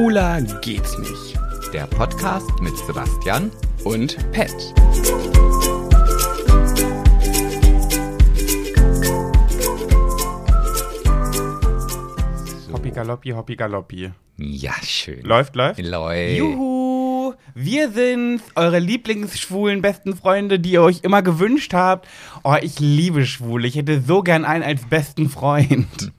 Schwuler geht's nicht. Der Podcast mit Sebastian Und Pet. Hoppi Galoppi, Hoppi Galoppi. Ja, schön. Läuft, läuft? Loi. Juhu! Wir sind eure Lieblingsschwulen besten Freunde, die ihr euch immer gewünscht habt. Oh, ich liebe Schwule. Ich hätte so gern einen als besten Freund.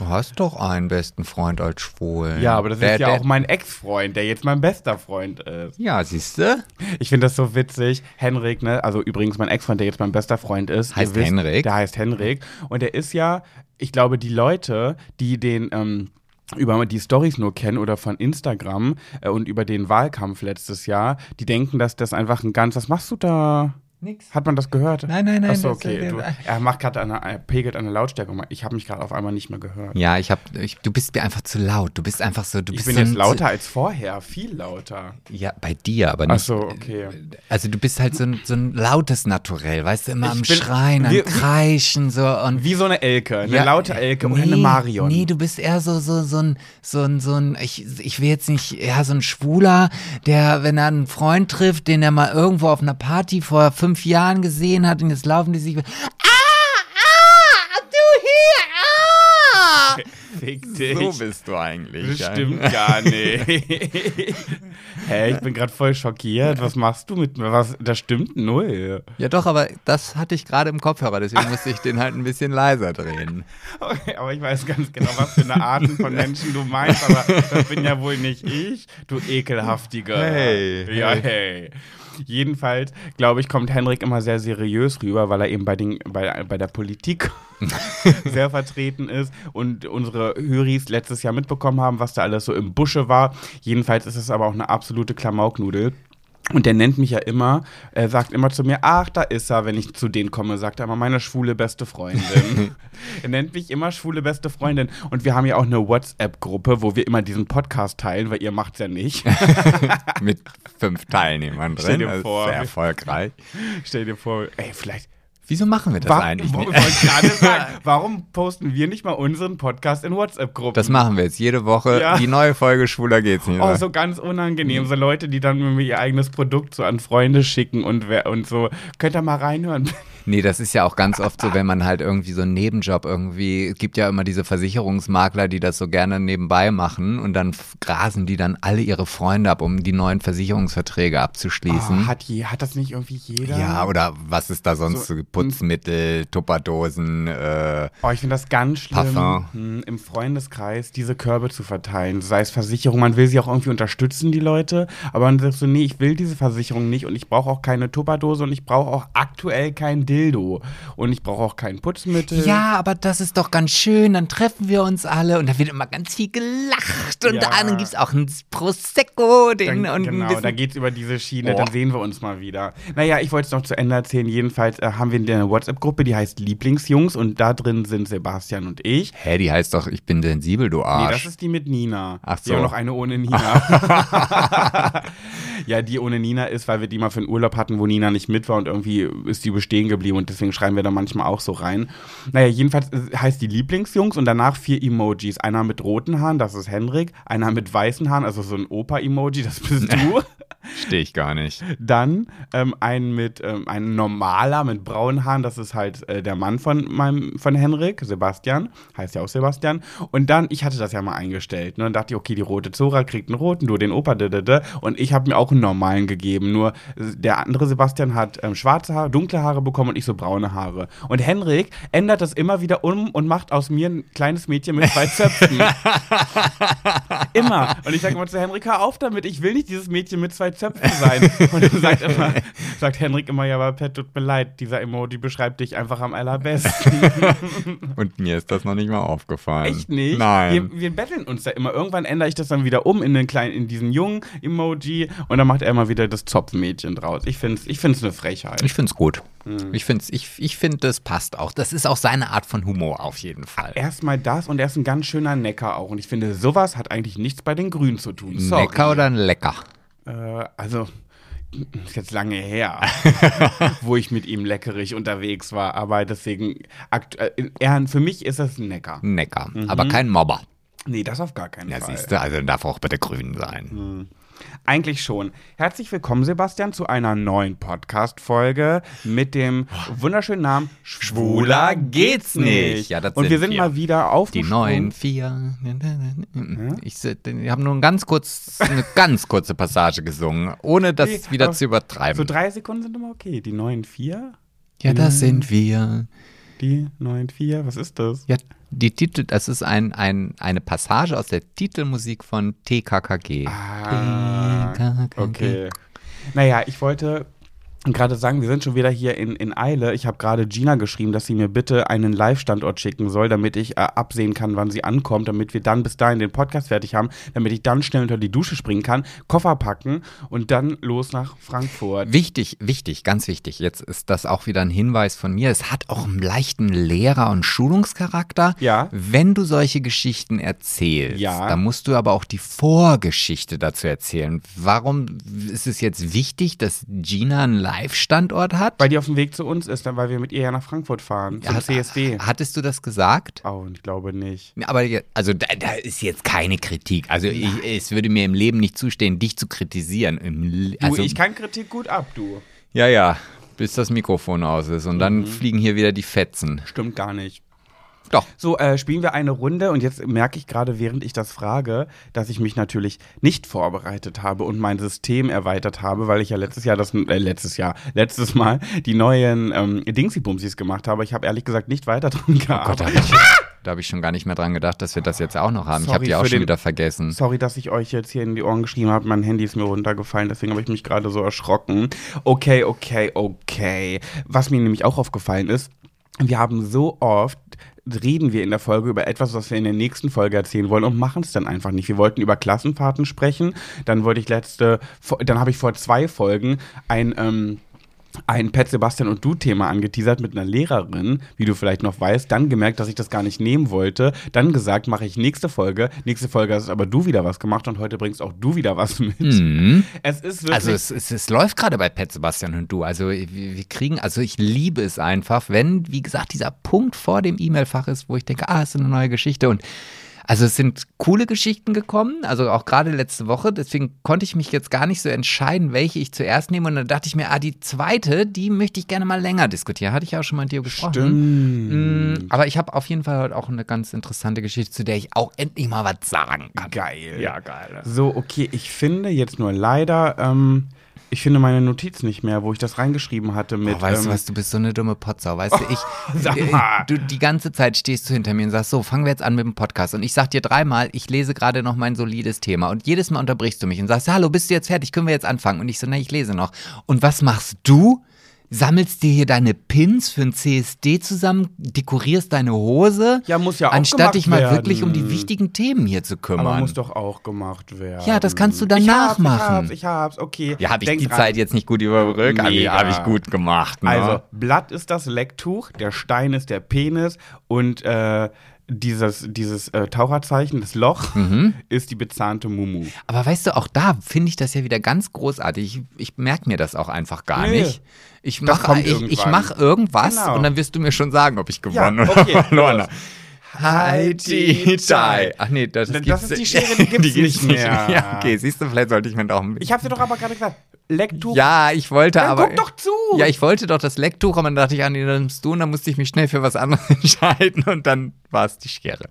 Du hast doch einen besten Freund als schwul. Ja, aber das Der- ist ja der- auch mein Ex-Freund, der jetzt mein bester Freund ist. Ja, siehst du? Ich finde das so witzig. Henrik, ne? Also übrigens mein Ex-Freund, der jetzt mein bester Freund ist. Heißt wisst, Henrik? Der heißt Henrik. Und der ist ja, ich glaube, die Leute, die den ähm, über die Stories nur kennen oder von Instagram äh, und über den Wahlkampf letztes Jahr, die denken, dass das einfach ein ganz. Was machst du da? Nix. Hat man das gehört? Nein, nein, nein, Achso, das- okay. Du, er macht gerade eine, er pegelt eine Lautstärke. Ich habe mich gerade auf einmal nicht mehr gehört. Ja, ich hab, ich, du bist mir einfach zu laut. Du bist einfach so, du Ich bist bin so jetzt lauter als vorher, viel lauter. Ja, bei dir, aber nicht. Achso, okay. Also du bist halt so ein, so ein lautes Naturell, weißt du, immer Ich am bin- Schreien, am Kreischen so und Wie so eine Elke, eine Ja, laute Elke oder nee, eine Marion. Nee, du bist eher so, so, so ein, so ein, so ein, ich, ich will jetzt nicht, ja, so ein Schwuler, der, wenn er einen Freund trifft, den er mal irgendwo auf einer Party vor fünf Jahren gesehen hat und jetzt laufen die sich, ah, ah, du hier, ah! Fick dich. So bist du eigentlich. Das stimmt gar nicht. Hä, ich bin gerade voll schockiert. Was machst du mit mir? Was, das stimmt null. Ja doch, aber das hatte ich gerade im Kopfhörer, deswegen musste ich den halt ein bisschen leiser drehen. Okay, aber ich weiß ganz genau, was für eine Arten von Menschen du meinst, aber das bin ja wohl nicht ich, du ekelhaftiger. Hey, Ja, hey. hey. Jedenfalls, glaube ich, kommt Henrik immer sehr seriös rüber, weil er eben bei, den, bei, bei der Politik sehr vertreten ist und unsere Höris letztes Jahr mitbekommen haben, was da alles so im Busche war. Jedenfalls ist es aber auch eine absolute Klamauknudel. Und der nennt mich ja immer, er sagt immer zu mir, ach, da ist er, wenn ich zu denen komme, sagt er immer, meine schwule beste Freundin. er nennt mich immer schwule beste Freundin. Und wir haben ja auch eine WhatsApp-Gruppe, wo wir immer diesen Podcast teilen, weil ihr macht's ja nicht. Mit fünf Teilnehmern Stell drin, dir also vor. sehr erfolgreich. Stell dir vor, ey, vielleicht Wieso machen wir das Wa- eigentlich nicht? sagen, warum posten wir nicht mal unseren Podcast in WhatsApp-Gruppen? Das machen wir jetzt jede Woche. Ja. Die neue Folge Schwuler geht's nicht. Oh, so ganz unangenehm. So Leute, die dann mir ihr eigenes Produkt so an Freunde schicken und, wer, und so. Könnt ihr mal reinhören? Nee, das ist ja auch ganz oft so, wenn man halt irgendwie so einen Nebenjob irgendwie, es gibt ja immer diese Versicherungsmakler, die das so gerne nebenbei machen und dann grasen die dann alle ihre Freunde ab, um die neuen Versicherungsverträge abzuschließen. Oh, hat, je, hat das nicht irgendwie jeder? ja, oder was ist da sonst So, so, Putzmittel, Tupperdosen, äh, Oh, ich finde das ganz schlimm, Parfum. hm, im Freundeskreis diese Körbe zu verteilen. Sei es Versicherung, man will sie auch irgendwie unterstützen, die Leute. Aber dann sagst du, nee, ich will diese Versicherung nicht und ich brauche auch keine Tupperdose und ich brauche auch aktuell kein Dildo. Und ich brauche auch kein Putzmittel. Ja, aber das ist doch ganz schön. Dann treffen wir uns alle und da wird immer ganz viel gelacht. Und Ja. dann gibt's auch ein Prosecco. Den, Dann, und ein genau, bisschen- da geht's über diese Schiene, Oh. dann sehen wir uns mal wieder. Naja, ich wollte es noch zu Ende erzählen. Jedenfalls äh, haben wir eine WhatsApp-Gruppe, die heißt Lieblingsjungs und da drin sind Sebastian und ich. Hä, die heißt doch, ich bin sensibel, du Nee, Arsch. das ist die mit Nina. Ach so. noch eine ohne Nina. ja, die ohne Nina ist, weil wir die mal für einen Urlaub hatten, wo Nina nicht mit war und irgendwie ist die bestehen geblieben und deswegen schreiben wir da manchmal auch so rein. Naja, jedenfalls äh, heißt die Lieblingsjungs und danach vier Emojis. Einer mit roten Haaren, das ist Henrik. Einer mit weißen Haaren, also so ein Opa-Emoji, das bist du. Stehe ich gar nicht. Dann ähm, ein mit ähm, ein normaler mit braunen Haaren, das ist halt äh, der Mann von meinem von Henrik, Sebastian, heißt ja auch Sebastian. Und dann, ich hatte das ja mal eingestellt, ne? Und dachte ich, okay, die rote Zora kriegt einen roten, du den Opa, dödödö. und ich habe mir auch einen normalen gegeben. Nur äh, der andere Sebastian hat ähm, schwarze Haare, dunkle Haare bekommen und ich so braune Haare. Und Henrik ändert das immer wieder um und macht aus mir ein kleines Mädchen mit zwei Zöpfen. immer. Und ich sage immer zu Henrik, hör auf damit, ich will nicht dieses Mädchen mit zwei Zöpfen sein. Und dann sagt, immer, sagt Henrik immer, ja, aber Pet, tut mir leid, dieser Emoji beschreibt dich einfach am allerbesten. Und mir ist das noch nicht mal aufgefallen. Echt nicht? Nein. Wir, wir betteln uns da immer. Irgendwann ändere ich das dann wieder um in den kleinen, in diesen jungen Emoji und dann macht er immer wieder das Zopfmädchen draus. Ich finde es ich find's eine Frechheit. Ich find's gut. Hm. Ich finde, ich, ich find, das passt auch. Das ist auch seine Art von Humor auf jeden Fall. Erstmal das und er ist ein ganz schöner Necker auch. Und ich finde, sowas hat eigentlich nichts bei den Grünen zu tun. Sorry. Lecker oder ein lecker? Äh, also, ist jetzt lange her, wo ich mit ihm leckerig unterwegs war. Aber deswegen, äh, er, für mich ist das ein Necker. Necker. Mhm. Aber kein Mobber. Nee, das auf gar keinen Ja, Fall. siehst du, also darf auch bei der Grünen sein. Eigentlich schon. Herzlich willkommen, Sebastian, zu einer neuen Podcast-Folge mit dem wunderschönen Namen Schwuler geht's nicht. Ja, das Und wir sind wir. mal wieder auf Die neuen vier. Ich, ich habe nur ein ganz kurz, eine ganz kurze Passage gesungen, ohne das Nee, wieder zu übertreiben. So drei Sekunden sind immer okay. Die neuen vier? ja, das sind wir. Die neuen vier? Was ist das? Ja, die Titel, das ist ein, ein, eine Passage aus der Titelmusik von TKKG. Ah, TKKG. okay. Naja, ich wollte gerade sagen, wir sind schon wieder hier in, in Eile. Ich habe gerade Gina geschrieben, dass sie mir bitte einen Live-Standort schicken soll, damit ich äh, absehen kann, wann sie ankommt, damit wir dann bis dahin den Podcast fertig haben, damit ich dann schnell unter die Dusche springen kann, Koffer packen und dann los nach Frankfurt. Wichtig, wichtig, ganz wichtig. Jetzt ist das auch wieder ein Hinweis von mir. Es hat auch einen leichten Lehrer- und Schulungscharakter. Ja. Wenn du solche Geschichten erzählst, Ja. dann musst du aber auch die Vorgeschichte dazu erzählen. Warum ist es jetzt wichtig, dass Gina einen Live-Standort hat? Weil die auf dem Weg zu uns ist, dann, weil wir mit ihr ja nach Frankfurt fahren, zum Hat- CSD. Hattest du das gesagt? Oh, ich glaube nicht. Aber also da, da ist jetzt keine Kritik. Also ich, es würde mir im Leben nicht zustehen, dich zu kritisieren. Im, L- Du, also, ich kann Kritik gut ab, du. ja, ja, bis das Mikrofon aus ist und Mhm. dann fliegen hier wieder die Fetzen. Stimmt gar nicht. Doch. So, äh, spielen wir eine Runde und jetzt merke ich gerade, während ich das frage, dass ich mich natürlich nicht vorbereitet habe und mein System erweitert habe, weil ich ja letztes Jahr das, äh, letztes Jahr, letztes Mal die neuen ähm, Dingsy-Bumsis gemacht habe. Ich habe ehrlich gesagt nicht weiter dran Oh Gott, gearbeitet. da habe ich, da hab ich schon gar nicht mehr dran gedacht, dass wir das jetzt auch noch haben. ich habe Sorry die auch schon den- wieder vergessen. Sorry, dass ich euch jetzt hier in die Ohren geschrieben habe. Mein Handy ist mir runtergefallen, deswegen habe ich mich gerade so erschrocken. Okay, okay, okay. Was mir nämlich auch aufgefallen ist, wir haben so oft reden wir in der Folge über etwas, was wir in der nächsten Folge erzählen wollen und machen es dann einfach nicht. Wir wollten über Klassenfahrten sprechen, dann wollte ich letzte, dann habe ich vor zwei Folgen ein ähm, ein Pet Sebastian und du Thema angeteasert mit einer Lehrerin, wie du vielleicht noch weißt, dann gemerkt, dass ich das gar nicht nehmen wollte, dann gesagt, mache ich nächste Folge. Nächste Folge hast aber du wieder was gemacht und heute bringst auch du wieder was mit. Mhm. Es ist wirklich Also es, es, es läuft gerade bei Pet Sebastian und du. Also wir, wir kriegen, also ich liebe es einfach, wenn, wie gesagt, dieser Punkt vor dem E-Mail-Fach ist, wo ich denke, ah, ist eine neue Geschichte und also es sind coole Geschichten gekommen, also auch gerade letzte Woche, deswegen konnte ich mich jetzt gar nicht so entscheiden, welche ich zuerst nehme und dann dachte ich mir, ah, die zweite, die möchte ich gerne mal länger diskutieren. Hatte ich ja auch schon mal mit dir gesprochen. Stimmt. Mm, Aber ich habe auf jeden Fall heute auch eine ganz interessante Geschichte, zu der ich auch endlich mal was sagen kann. geil. geil. So, okay, ich finde jetzt nur leider, ähm, ich finde meine Notiz nicht mehr, wo ich das reingeschrieben hatte mit. Oh, weißt du ähm, was, du bist so eine dumme Potsau, weißt du, ich, sag äh, mal. du, die ganze Zeit stehst du hinter mir und sagst, so, fangen wir jetzt an mit dem Podcast und ich sag dir dreimal, ich lese gerade noch mein solides Thema und jedes Mal unterbrichst du mich und sagst, hallo, bist du jetzt fertig, können wir jetzt anfangen und ich so, na, ich lese noch und was machst du? Sammelst dir hier deine Pins für ein CSD zusammen, dekorierst deine Hose, Ja, muss ja auch anstatt dich mal werden. wirklich um die wichtigen Themen hier zu kümmern. aber muss doch auch gemacht werden. Ja, das kannst du danach ich hab's, machen. Ich hab's, ich hab's, okay. ja, habe ich Denk die dran. Zeit jetzt nicht gut überbrückt, habe ich, hab ich gut gemacht. Ne? Also, Blatt ist das Lecktuch, der Stein ist der Penis und äh, dieses, dieses äh, Taucherzeichen, das Loch, Mhm. ist die bezahnte Mumu. Aber weißt du, auch da finde ich das ja wieder ganz großartig. Ich, ich merke mir das auch einfach gar Nee. nicht. Ich mache ich, ich mach irgendwas Genau. und dann wirst du mir schon sagen, ob ich gewonnen Ja, oder okay, verloren los. habe. Hi, Ti, Tai. Ach nee, das, Das gibt's, ist die Schere, die gibt's nicht mehr. Ja, okay, siehst du, vielleicht sollte ich mir doch ein Ich hab's dir doch aber gerade gesagt. Lecktuch. Ja, ich wollte Dann aber. guck doch zu. Ja, ich wollte doch das Lecktuch, aber dann dachte ich, ah, nee, dann nimmst du und dann musste ich mich schnell für was anderes entscheiden und dann war es die Schere.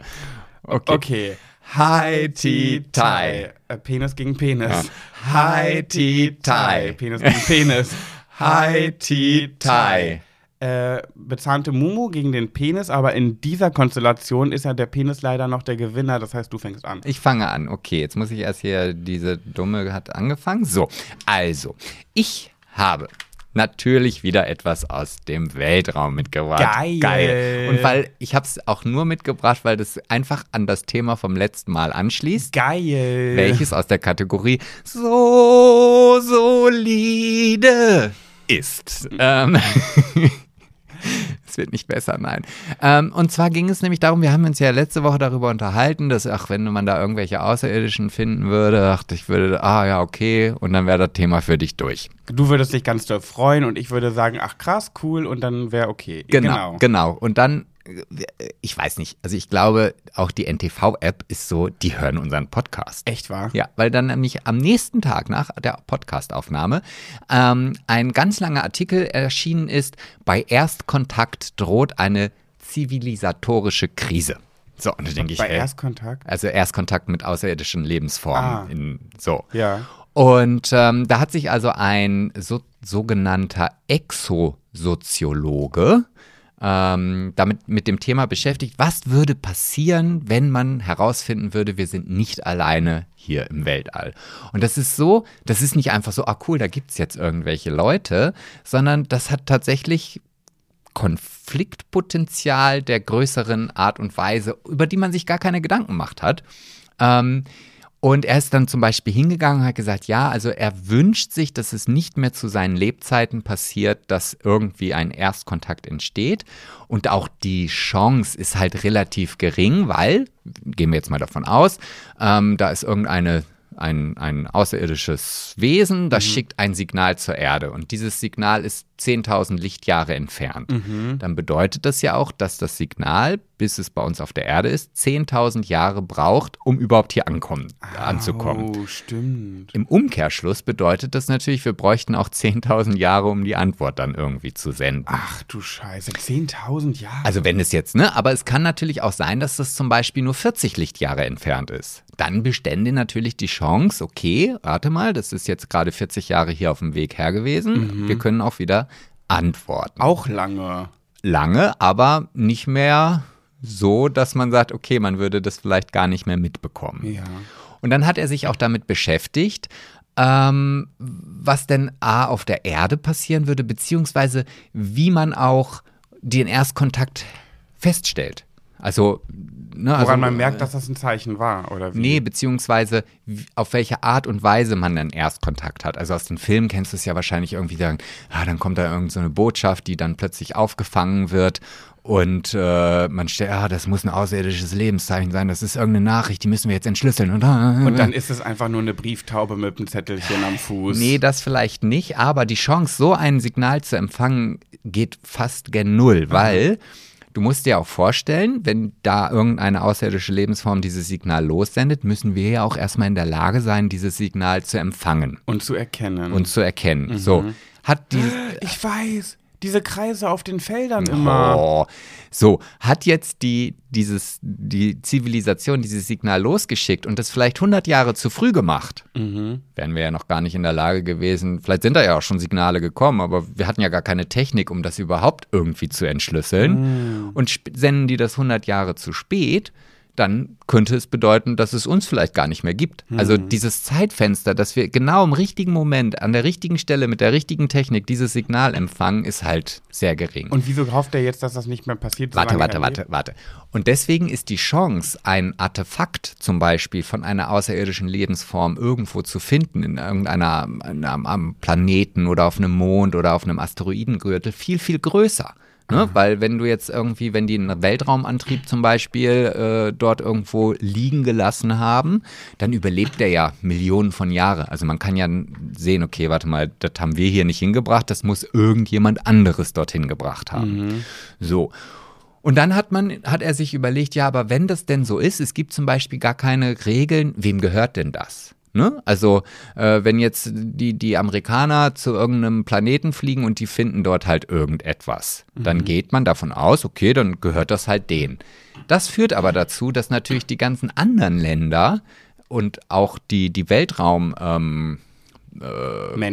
Okay. Okay. Hi, Ti, Tai. Penis gegen Penis. Hi, Ti, Tai. Penis gegen Penis. Hi, Ti, Tai. Äh, bezahnte Mumu gegen den Penis, aber in dieser Konstellation ist ja der Penis leider noch der Gewinner. Das heißt, du fängst an. Ich fange an. Okay, jetzt muss ich erst hier, diese Dumme hat angefangen. So, also, ich habe natürlich wieder etwas aus dem Weltraum mitgebracht. Geil. Geil. Und weil, ich habe es auch nur mitgebracht, weil das einfach an das Thema vom letzten Mal anschließt. Geil. Welches aus der Kategorie so solide ist. Ähm, es wird nicht besser, nein. Ähm, und zwar ging es nämlich darum, wir haben uns ja letzte Woche darüber unterhalten, dass, ach, wenn man da irgendwelche Außerirdischen finden würde, dachte ich würde, ah ja, okay, und dann wäre das Thema für dich durch. Du würdest dich ganz doll freuen und ich würde sagen, ach krass, cool und dann wäre okay. Genau, genau. Und dann, ich weiß nicht, also ich glaube, auch die NTV-App ist so, die hören unseren Podcast. Echt wahr? Ja, weil dann nämlich am nächsten Tag nach der Podcastaufnahme ähm, ein ganz langer Artikel erschienen ist, bei Erstkontakt droht eine zivilisatorische Krise. So, und da denke ich, Bei ey, Erstkontakt? also Erstkontakt mit außerirdischen Lebensformen. Ah. In, so. Ja. Und ähm, da hat sich also ein so, sogenannter Exosoziologe ähm, damit mit dem Thema beschäftigt, was würde passieren, wenn man herausfinden würde, wir sind nicht alleine hier im Weltall. Und das ist so, das ist nicht einfach so, ah cool, da gibt es jetzt irgendwelche Leute, sondern das hat tatsächlich Konfliktpotenzial der größeren Art und Weise, über die man sich gar keine Gedanken gemacht hat. Ähm, und er ist dann zum Beispiel hingegangen und hat gesagt, ja, also er wünscht sich, dass es nicht mehr zu seinen Lebzeiten passiert, dass irgendwie ein Erstkontakt entsteht. Und auch die Chance ist halt relativ gering, weil, gehen wir jetzt mal davon aus, ähm, da ist irgendeine ein, ein außerirdisches Wesen, das schickt ein Signal zur Erde und dieses Signal ist 10.000 Lichtjahre entfernt. Dann bedeutet das ja auch, dass das Signal, bis es bei uns auf der Erde ist, 10.000 Jahre braucht, um überhaupt hier ankommen, anzukommen. Oh, stimmt. Im Umkehrschluss bedeutet das natürlich, wir bräuchten auch 10.000 Jahre, um die Antwort dann irgendwie zu senden. Ach du Scheiße, 10.000 Jahre. Also wenn es jetzt, ne? Aber es kann natürlich auch sein, dass das zum Beispiel nur 40 Lichtjahre entfernt ist. Dann bestände natürlich die Chance, okay, warte mal, das ist jetzt gerade 40 Jahre hier auf dem Weg her gewesen. Wir können auch wieder antworten. auch lange. Lange, aber nicht mehr so, dass man sagt, okay, man würde das vielleicht gar nicht mehr mitbekommen. Ja. Und dann hat er sich auch damit beschäftigt, ähm, was denn A auf der Erde passieren würde, beziehungsweise wie man auch den Erstkontakt feststellt. Also, ne, also Woran man merkt, dass das ein Zeichen war, oder wie? Nee, beziehungsweise auf welche Art und Weise man dann Erstkontakt hat. Also aus den Filmen kennst du es ja wahrscheinlich irgendwie sagen, ah, dann kommt da irgendeine so eine Botschaft, die dann plötzlich aufgefangen wird und äh, man stellt, ah, das muss ein außerirdisches Lebenszeichen sein, das ist irgendeine Nachricht, die müssen wir jetzt entschlüsseln. Und, Und dann ist es einfach nur eine Brieftaube mit einem Zettelchen am Fuß. Nee, das vielleicht nicht, aber die Chance, so ein Signal zu empfangen, geht fast gen Null, weil du musst dir auch vorstellen, wenn da irgendeine außerirdische Lebensform dieses Signal lossendet, müssen wir ja auch erstmal in der Lage sein, dieses Signal zu empfangen Und zu erkennen. und zu erkennen. So, hat die. ich weiß, diese Kreise auf den Feldern immer. Oh. So, hat jetzt die, dieses, die Zivilisation dieses Signal losgeschickt und das vielleicht 100 Jahre zu früh gemacht, Mhm. wären wir ja noch gar nicht in der Lage gewesen. Vielleicht sind da ja auch schon Signale gekommen, aber wir hatten ja gar keine Technik, um das überhaupt irgendwie zu entschlüsseln. Und sp- senden die das 100 Jahre zu spät, dann könnte es bedeuten, dass es uns vielleicht gar nicht mehr gibt. Also dieses Zeitfenster, dass wir genau im richtigen Moment, an der richtigen Stelle, mit der richtigen Technik dieses Signal empfangen, ist halt sehr gering. Und wieso hofft er jetzt, dass das nicht mehr passiert? Warte, warte, warte, warte. Und deswegen ist die Chance, ein Artefakt zum Beispiel von einer außerirdischen Lebensform irgendwo zu finden, in irgendeiner einem, am Planeten oder auf einem Mond oder auf einem Asteroidengürtel, viel, viel größer. Ne? Weil wenn du jetzt irgendwie, wenn die einen Weltraumantrieb zum Beispiel äh, dort irgendwo liegen gelassen haben, dann überlebt der ja Millionen von Jahren. Also man kann ja sehen, okay, warte mal, das haben wir hier nicht hingebracht, das muss irgendjemand anderes dorthin gebracht haben. So. Und dann hat man, hat er sich überlegt, ja, aber wenn das denn so ist, es gibt zum Beispiel gar keine Regeln, wem gehört denn das? Ne? Also, äh, wenn jetzt die, die Amerikaner zu irgendeinem Planeten fliegen und die finden dort halt irgendetwas, dann geht man davon aus, okay, dann gehört das halt denen. Das führt aber dazu, dass natürlich die ganzen anderen Länder und auch die, die Weltraum, ähm.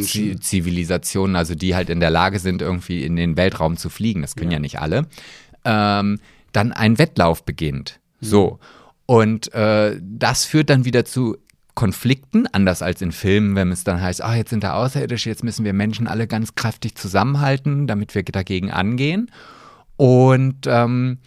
Zi- Zivilisationen, also die halt in der Lage sind, irgendwie in den Weltraum zu fliegen, das können ja, nicht alle, ähm, dann ein Wettlauf beginnt. So. Und äh, das führt dann wieder zu Konflikten, anders als in Filmen, wenn es dann heißt, ah, jetzt sind da Außerirdische, jetzt müssen wir Menschen alle ganz kräftig zusammenhalten, damit wir dagegen angehen. Und ähm,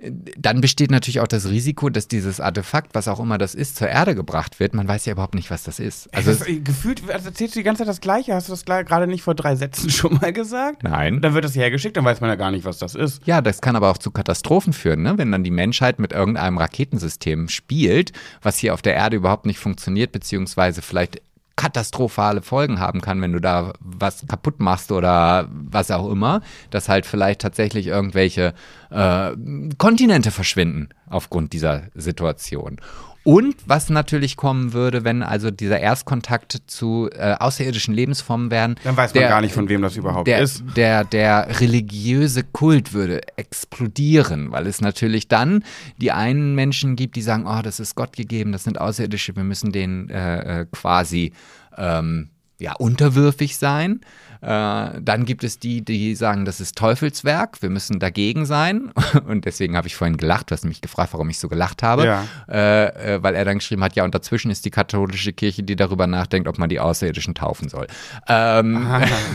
dann besteht natürlich auch das Risiko, dass dieses Artefakt, was auch immer das ist, zur Erde gebracht wird. Man weiß ja überhaupt nicht, was das ist. Also das, äh, gefühlt also erzählst du die ganze Zeit das Gleiche. Hast du das gerade nicht vor drei Sätzen schon mal gesagt? Nein. Dann wird das hergeschickt, dann weiß man ja gar nicht, was das ist. Ja, das kann aber auch zu Katastrophen führen, ne? wenn dann die Menschheit mit irgendeinem Raketensystem spielt, was hier auf der Erde überhaupt nicht funktioniert, beziehungsweise vielleicht katastrophale Folgen haben kann, wenn du da was kaputt machst oder was auch immer, dass halt vielleicht tatsächlich irgendwelche äh, Kontinente verschwinden aufgrund dieser Situation. Und was natürlich kommen würde, wenn also dieser Erstkontakt zu äh, außerirdischen Lebensformen wären. Dann weiß man gar nicht, von wem das überhaupt der, ist. Der, der religiöse Kult würde explodieren, weil es natürlich dann die einen Menschen gibt, die sagen, oh, das ist Gott gegeben, das sind Außerirdische, wir müssen denen äh, äh, quasi ähm, ja, unterwürfig sein. Äh, dann gibt es die, die sagen, das ist Teufelswerk, wir müssen dagegen sein. Und deswegen habe ich vorhin gelacht, du hast mich gefragt, warum ich so gelacht habe. Ja. Äh, äh, weil er dann geschrieben hat, ja, und dazwischen ist die katholische Kirche, die darüber nachdenkt, ob man die Außerirdischen taufen soll. Ähm,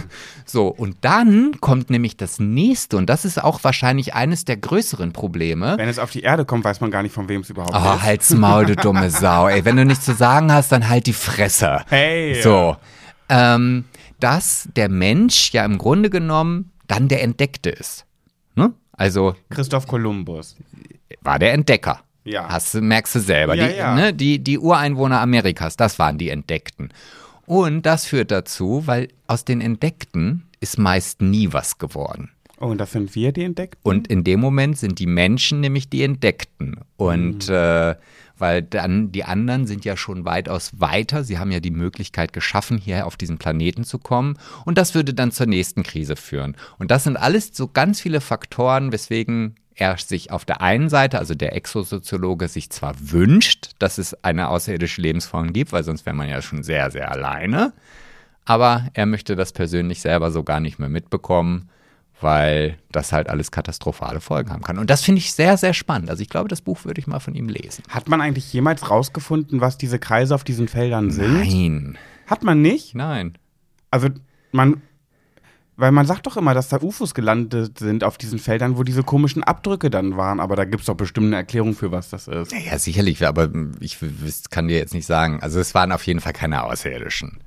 so, und dann kommt nämlich das nächste, und das ist auch wahrscheinlich eines der größeren Probleme. Wenn es auf die Erde kommt, weiß man gar nicht, von wem es überhaupt Oh, ist. halt's Maul, du dumme Sau. Ey, wenn du nichts zu sagen hast, dann halt die Fresse. Hey. So. Ähm, dass der Mensch ja im Grunde genommen dann der Entdeckte ist. Ne? Also Christoph Kolumbus. war der Entdecker. Ja. Hast, merkst du selber. Ja, die, ja. Ne, die, die Ureinwohner Amerikas, das waren die Entdeckten. Und das führt dazu, weil aus den Entdeckten ist meist nie was geworden. Oh, und das sind wir, die entdeckt? Und in dem Moment sind die Menschen nämlich die Entdeckten. Und äh, weil dann die anderen sind ja schon weitaus weiter. Sie haben ja die Möglichkeit geschaffen, hier auf diesen Planeten zu kommen. Und das würde dann zur nächsten Krise führen. Und das sind alles so ganz viele Faktoren, weswegen er sich auf der einen Seite, also der Exosoziologe, sich zwar wünscht, dass es eine außerirdische Lebensform gibt, weil sonst wäre man ja schon sehr, sehr alleine. Aber er möchte das persönlich selber so gar nicht mehr mitbekommen, weil das halt alles katastrophale Folgen haben kann. Und das finde ich sehr, sehr spannend. Also ich glaube, das Buch würde ich mal von ihm lesen. Hat man eigentlich jemals rausgefunden, was diese Kreise auf diesen Feldern sind? Nein, Hat man nicht? nein. Also, man. Weil man sagt doch immer, dass da UFOs gelandet sind auf diesen Feldern, wo diese komischen Abdrücke dann waren. Aber da gibt es doch bestimmt eine Erklärung für, was das ist. Ja, sicherlich, aber ich kann dir jetzt nicht sagen. Also es waren auf jeden Fall keine Außerirdischen.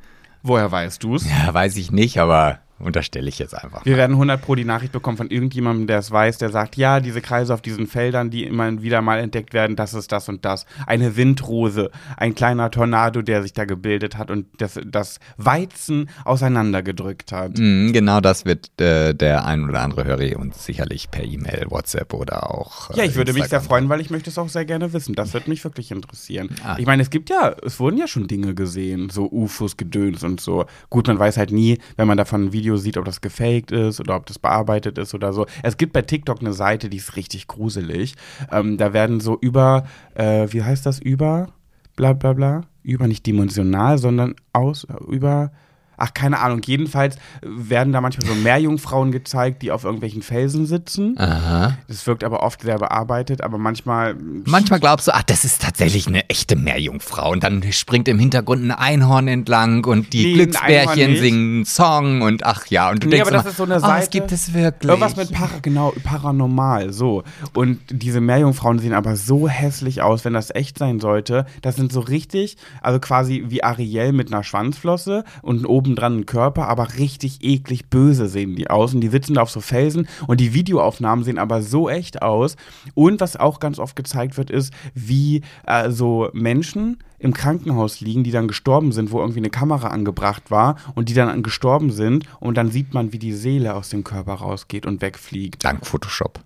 Woher weißt du's? Ja, weiß ich nicht, aber unterstelle ich jetzt einfach. Wir werden 100 pro die Nachricht bekommen von irgendjemandem, der es weiß, der sagt, ja, diese Kreise auf diesen Feldern, die immer wieder mal entdeckt werden, das ist das und das. Eine Windrose, ein kleiner Tornado, der sich da gebildet hat und das, das Weizen auseinandergedrückt hat. Mhm, genau das wird äh, der ein oder andere Hörer uns sicherlich per E-Mail, WhatsApp oder auch. äh, Ja, ich würde mich sehr freuen, weil ich möchte es auch sehr gerne wissen. Das wird mich wirklich interessieren. Ah. Ich meine, es gibt ja, es wurden ja schon Dinge gesehen, so UFOs, Gedöns und so. Gut, man weiß halt nie, wenn man davon ein Video sieht, ob das gefaked ist oder ob das bearbeitet ist oder so. Es gibt bei TikTok eine Seite, die ist richtig gruselig. Ähm, da werden so über, äh, wie heißt das, über, bla bla bla, über nicht dimensional, sondern aus, über, ach, keine Ahnung. Jedenfalls werden da manchmal so Meerjungfrauen gezeigt, die auf irgendwelchen Felsen sitzen. Aha. Das wirkt aber oft sehr bearbeitet, aber manchmal. Manchmal glaubst du, ach, das ist tatsächlich eine echte Meerjungfrau. Und dann springt im Hintergrund ein Einhorn entlang und die Nee, Glücksbärchen singen einen Song und ach ja, und du Nee, denkst aber das immer, ist so eine oh, Seite. das gibt es wirklich. Irgendwas mit Para, genau, paranormal, so. Und diese Meerjungfrauen sehen aber so hässlich aus, wenn das echt sein sollte. Das sind so richtig, also quasi wie Ariel mit einer Schwanzflosse und obendran einen Körper, aber richtig eklig böse sehen die aus. Und die sitzen da auf so Felsen und die Videoaufnahmen sehen aber so echt aus. Und was auch ganz oft gezeigt wird, ist, wie äh, so Menschen im Krankenhaus liegen, die dann gestorben sind, wo irgendwie eine Kamera angebracht war und die dann gestorben sind und dann sieht man, wie die Seele aus dem Körper rausgeht und wegfliegt. Dank Photoshop.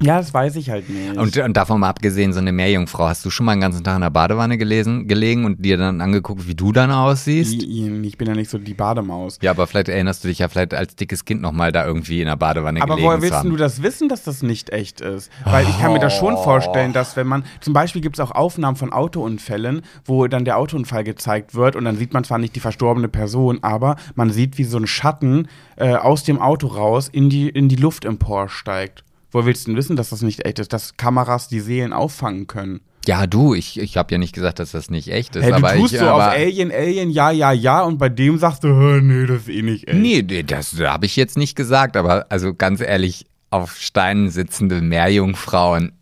Ja, das weiß ich halt nicht. Und, und davon mal abgesehen, so eine Meerjungfrau, hast du schon mal den ganzen Tag in der Badewanne gelesen, gelegen und dir dann angeguckt, wie du dann aussiehst? ich, ich bin ja nicht so die Bademaus. Ja, aber vielleicht erinnerst du dich ja vielleicht als dickes Kind nochmal da irgendwie in der Badewanne Aber gelegen woher zu willst haben. du das wissen, dass das nicht echt ist? Weil ich kann mir das schon vorstellen, dass wenn man, zum Beispiel gibt es auch Aufnahmen von Autounfällen, wo dann der Autounfall gezeigt wird und dann sieht man zwar nicht die verstorbene Person, aber man sieht, wie so ein Schatten äh, aus dem Auto raus in die, in die Luft emporsteigt. Woher willst du denn wissen, dass das nicht echt ist, dass Kameras die Seelen auffangen können? Ja, du, ich, ich habe ja nicht gesagt, dass das nicht echt ist. Hey, du aber tust ich, so aber, auf Alien, Alien, ja, ja, ja und bei dem sagst du, "Hä, nee, das ist eh nicht echt. Nee, nee, das habe ich jetzt nicht gesagt, aber also ganz ehrlich, auf Steinen sitzende Meerjungfrauen.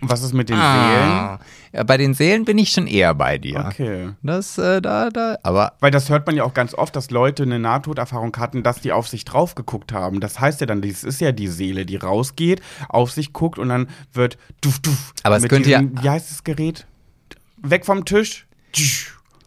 Was ist mit den Ah. Ja, bei den Seelen bin ich schon eher bei dir. Okay. Das, äh, da, da, aber Weil das hört man ja auch ganz oft, dass Leute eine Nahtoderfahrung hatten, dass die auf sich drauf geguckt haben. Das heißt ja dann, das ist ja die Seele, die rausgeht, auf sich guckt und dann wird duf, duf. Aber es könnte ja- diesem- Wie heißt das Gerät? Weg vom Tisch.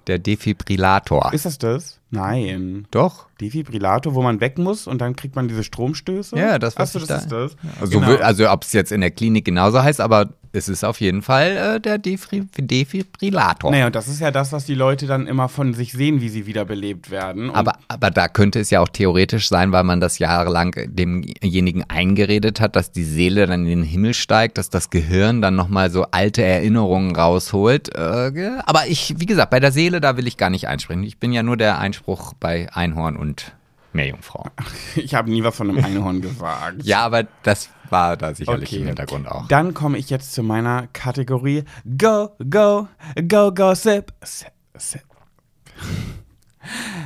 der Defibrillator. Ist das das? Nein. Doch. Defibrillator, wo man weg muss und dann kriegt man diese Stromstöße? Ja, das, was Achso, das da- ist das. Also, Genau. also ob es jetzt in der Klinik genauso heißt, aber es ist auf jeden Fall äh, der Defri Defibrillator. Naja, und das ist ja das, was die Leute dann immer von sich sehen, wie sie wiederbelebt werden. Und Aber, aber da könnte es ja auch theoretisch sein, weil man das jahrelang demjenigen eingeredet hat, dass die Seele dann in den Himmel steigt, dass das Gehirn dann nochmal so alte Erinnerungen rausholt. Äh, aber ich, wie gesagt, bei der Seele, da will ich gar nicht einspringen. Ich bin ja nur der Einspruch bei Einhorn und Meerjungfrau. ich habe nie was von einem Einhorn gesagt. Ja, aber das war da sicherlich Okay. im Hintergrund auch. Dann komme ich jetzt zu meiner Kategorie Go, Go, Go, Go, Sip, Sip, Sip.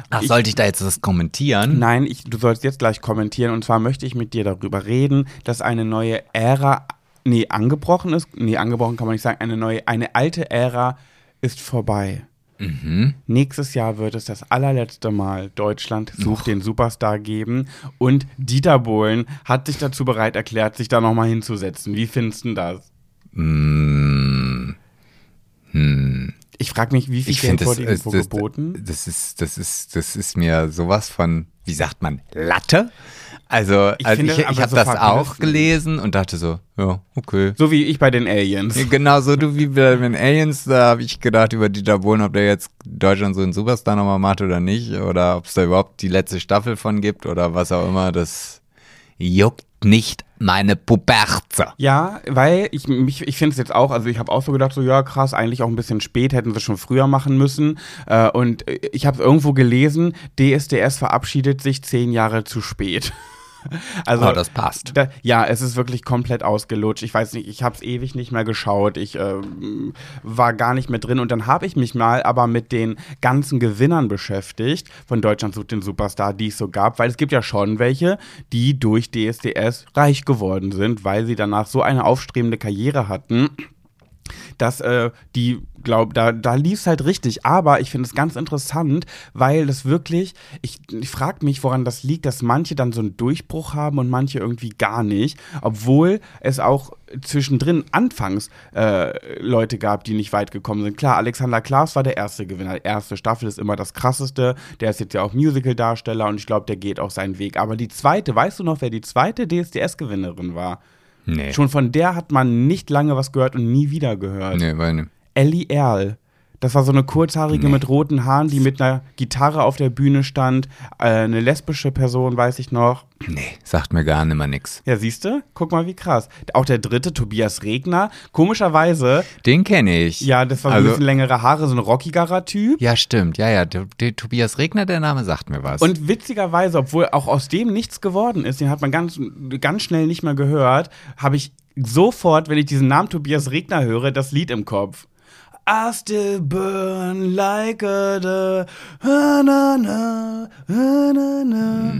Ach, sollte ich da jetzt was kommentieren? Nein, ich, du sollst jetzt gleich kommentieren und zwar möchte ich mit dir darüber reden, dass eine neue Ära, nee, angebrochen ist. Nee, angebrochen kann man nicht sagen. Eine neue, eine alte Ära ist vorbei. Nächstes Jahr wird es das allerletzte Mal Deutschland sucht den Superstar geben und Dieter Bohlen hat sich dazu bereit erklärt, sich da nochmal hinzusetzen. Wie findest du das? Mm, hm. Ich frage mich, wie viel Ich Geld wurde das, geboten? das, ist, das, ist, das ist mir sowas von, wie sagt man, Latte? Also, Ich also ich, ich habe so das auch gelesen und dachte so, ja, okay. So wie ich bei den Aliens. Ja, Genau so du wie bei den Aliens, da habe ich gedacht über Dieter Bohlen, ob der jetzt Deutschland so einen Superstar nochmal macht oder nicht, oder ob es da überhaupt die letzte Staffel von gibt oder was auch immer, das juckt nicht meine Puberze. Ja, weil ich, mich, ich finde es jetzt auch, also ich habe auch so gedacht, so ja krass, eigentlich auch ein bisschen spät, hätten sie schon früher machen müssen. Äh, und äh, ich habe irgendwo gelesen, DSDS verabschiedet sich zehn Jahre zu spät. Also, Oh, das passt. Da, ja, es ist wirklich komplett ausgelutscht. Ich weiß nicht, ich habe es ewig nicht mehr geschaut. Ich ähm, war gar nicht mehr drin. Und dann habe ich mich mal aber mit den ganzen Gewinnern beschäftigt von Deutschland sucht den Superstar, die es so gab. Weil es gibt ja schon welche, die durch DSDS reich geworden sind, weil sie danach so eine aufstrebende Karriere hatten dass äh, die, glaub, da, da lief es halt richtig. Aber ich finde es ganz interessant, weil das wirklich, ich, ich frage mich, woran das liegt, dass manche dann so einen Durchbruch haben und manche irgendwie gar nicht. Obwohl es auch zwischendrin anfangs äh, Leute gab, die nicht weit gekommen sind. Klar, Alexander Klaas war der erste Gewinner. Die erste Staffel ist immer das krasseste. Der ist jetzt ja auch Musical-Darsteller und ich glaube, der geht auch seinen Weg. Aber die zweite, weißt du noch, wer die zweite DSDS-Gewinnerin war? Nee. Schon von der hat man nicht lange was gehört und nie wieder gehört. Nee, weil, ne. Ellie Erl. Das war so eine kurzhaarige Nee. mit roten Haaren, die mit einer Gitarre auf der Bühne stand. Äh, eine lesbische Person, weiß ich noch. nee, sagt mir gar nimmer nix. Ja, siehst du? Guck mal, wie krass. Auch der dritte, Tobias Regner. Komischerweise, Den kenne ich. ja, das war so ein Also- bisschen längere Haare, so ein rockigerer Typ. Ja, stimmt. Ja, ja. Der, der Tobias Regner, der Name sagt mir was. Und witzigerweise, obwohl auch aus dem nichts geworden ist, den hat man ganz, ganz schnell nicht mehr gehört, habe ich sofort, wenn ich diesen Namen Tobias Regner höre, das Lied im Kopf. I still burn like a the, na, na, na, na, na.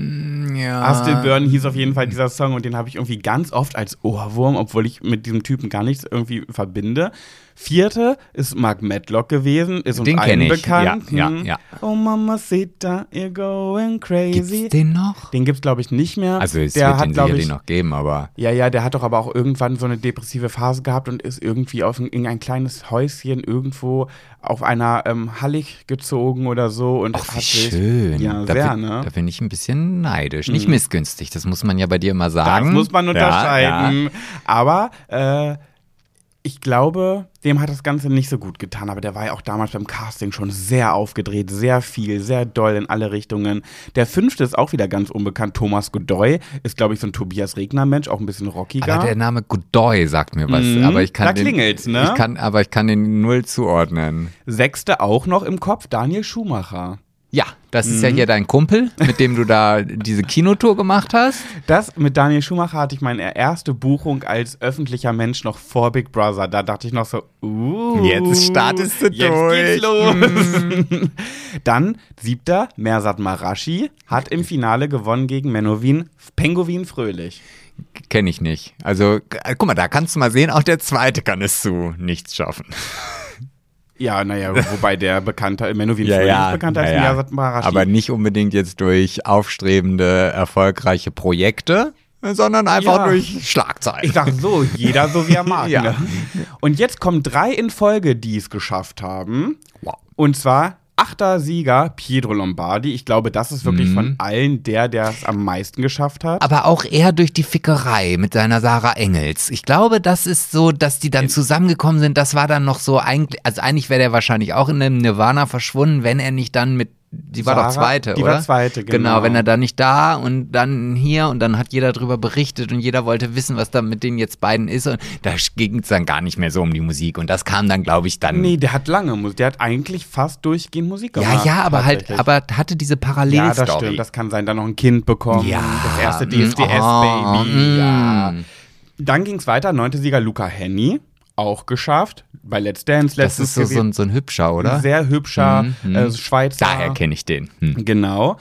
ja. I Still Burn hieß auf jeden Fall dieser Song und den habe ich irgendwie ganz oft als Ohrwurm, obwohl ich mit diesem Typen gar nichts irgendwie verbinde. Vierte ist Mark Medlock gewesen, ist uns Den allen kenn ich. bekannt. Ja, ja, Hm. ja. Oh Mamacita, you're going crazy. Gibt's den noch? Den gibt's glaube ich nicht mehr. Also es der wird hat den sicherlich ich noch geben, aber ja, ja, der hat doch aber auch irgendwann so eine depressive Phase gehabt und ist irgendwie auf ein, in ein kleines Häuschen irgendwo auf einer ähm, Hallig gezogen oder so und ach, wie hat sich schön. ja da, sehr, bin, ne? da bin ich ein bisschen neidisch. Nicht missgünstig, das muss man ja bei dir immer Das sagen. muss man Ja, unterscheiden. Ja, Aber äh, ich glaube, dem hat das Ganze nicht so gut getan. Aber der war ja auch damals beim Casting schon sehr aufgedreht, sehr viel, sehr doll in alle Richtungen. Der fünfte ist auch wieder ganz unbekannt. Thomas Godoy ist, glaube ich, so ein Tobias Regner-Mensch, auch ein bisschen rockiger. Aber der Name Godoy sagt mir was. Mhm, aber ich kann da den, klingelt's, ne? Ich kann, aber ich kann den null zuordnen. Sechste auch noch im Kopf, Daniel Schumacher. Ja, das ist Mhm. ja hier dein Kumpel, mit dem du da diese Kinotour gemacht hast. Das mit Daniel Schumacher hatte ich meine erste Buchung als öffentlicher Mensch noch vor Big Brother. Da dachte ich noch so, uh, Jetzt startest du jetzt durch. geht's los. Dann siebter, Mersat Marashi hat im Finale gewonnen gegen Menowin Penguin Fröhlich. Kenne ich nicht. Also, guck mal, da kannst du mal sehen, auch der zweite kann es zu nichts schaffen. Ja, naja, wobei der bekannter, Menowin Fröhlich ist bekannter als ja, ja. Mersat Marashi. Aber nicht unbedingt jetzt durch aufstrebende, erfolgreiche Projekte, sondern einfach Ja. durch Schlagzeilen. Ich sag so, jeder so wie er mag. Ja. ne? Und jetzt kommen drei in Folge, die es geschafft haben. Wow. Und zwar achter Sieger, Pietro Lombardi. Ich glaube, das ist wirklich Mhm. von allen der, der es am meisten geschafft hat. Aber auch eher durch die Fickerei mit seiner Sarah Engels. Ich glaube, das ist so, dass die dann zusammengekommen sind. Das war dann noch so eigentlich, also eigentlich wäre der wahrscheinlich auch in einem Nirvana verschwunden, wenn er nicht dann mit, die war doch Sarah? zweite, Die oder? war zweite, genau. Genau, wenn er dann nicht da und dann hier und dann hat jeder drüber berichtet und jeder wollte wissen, was da mit den jetzt beiden ist und da ging es dann gar nicht mehr so um die Musik und das kam dann, glaube ich, dann. Nee, der hat lange Musik. Der hat eigentlich fast durchgehend Musik ja, gemacht. ja, aber halt, aber hatte diese Ja, Parallelstory. das stimmt. Das kann sein. Dann noch ein Kind bekommen. Ja, Das erste mm, DSDS-Baby. oh, ja. mm. Dann ging es weiter. Neunte Sieger Luca Henny. Auch geschafft. Bei Let's Dance das letztens ist so, so, ein, so ein hübscher, oder? Sehr hübscher Mhm, äh, mhm. Schweizer. Daher kenne ich den. Hm. Genau.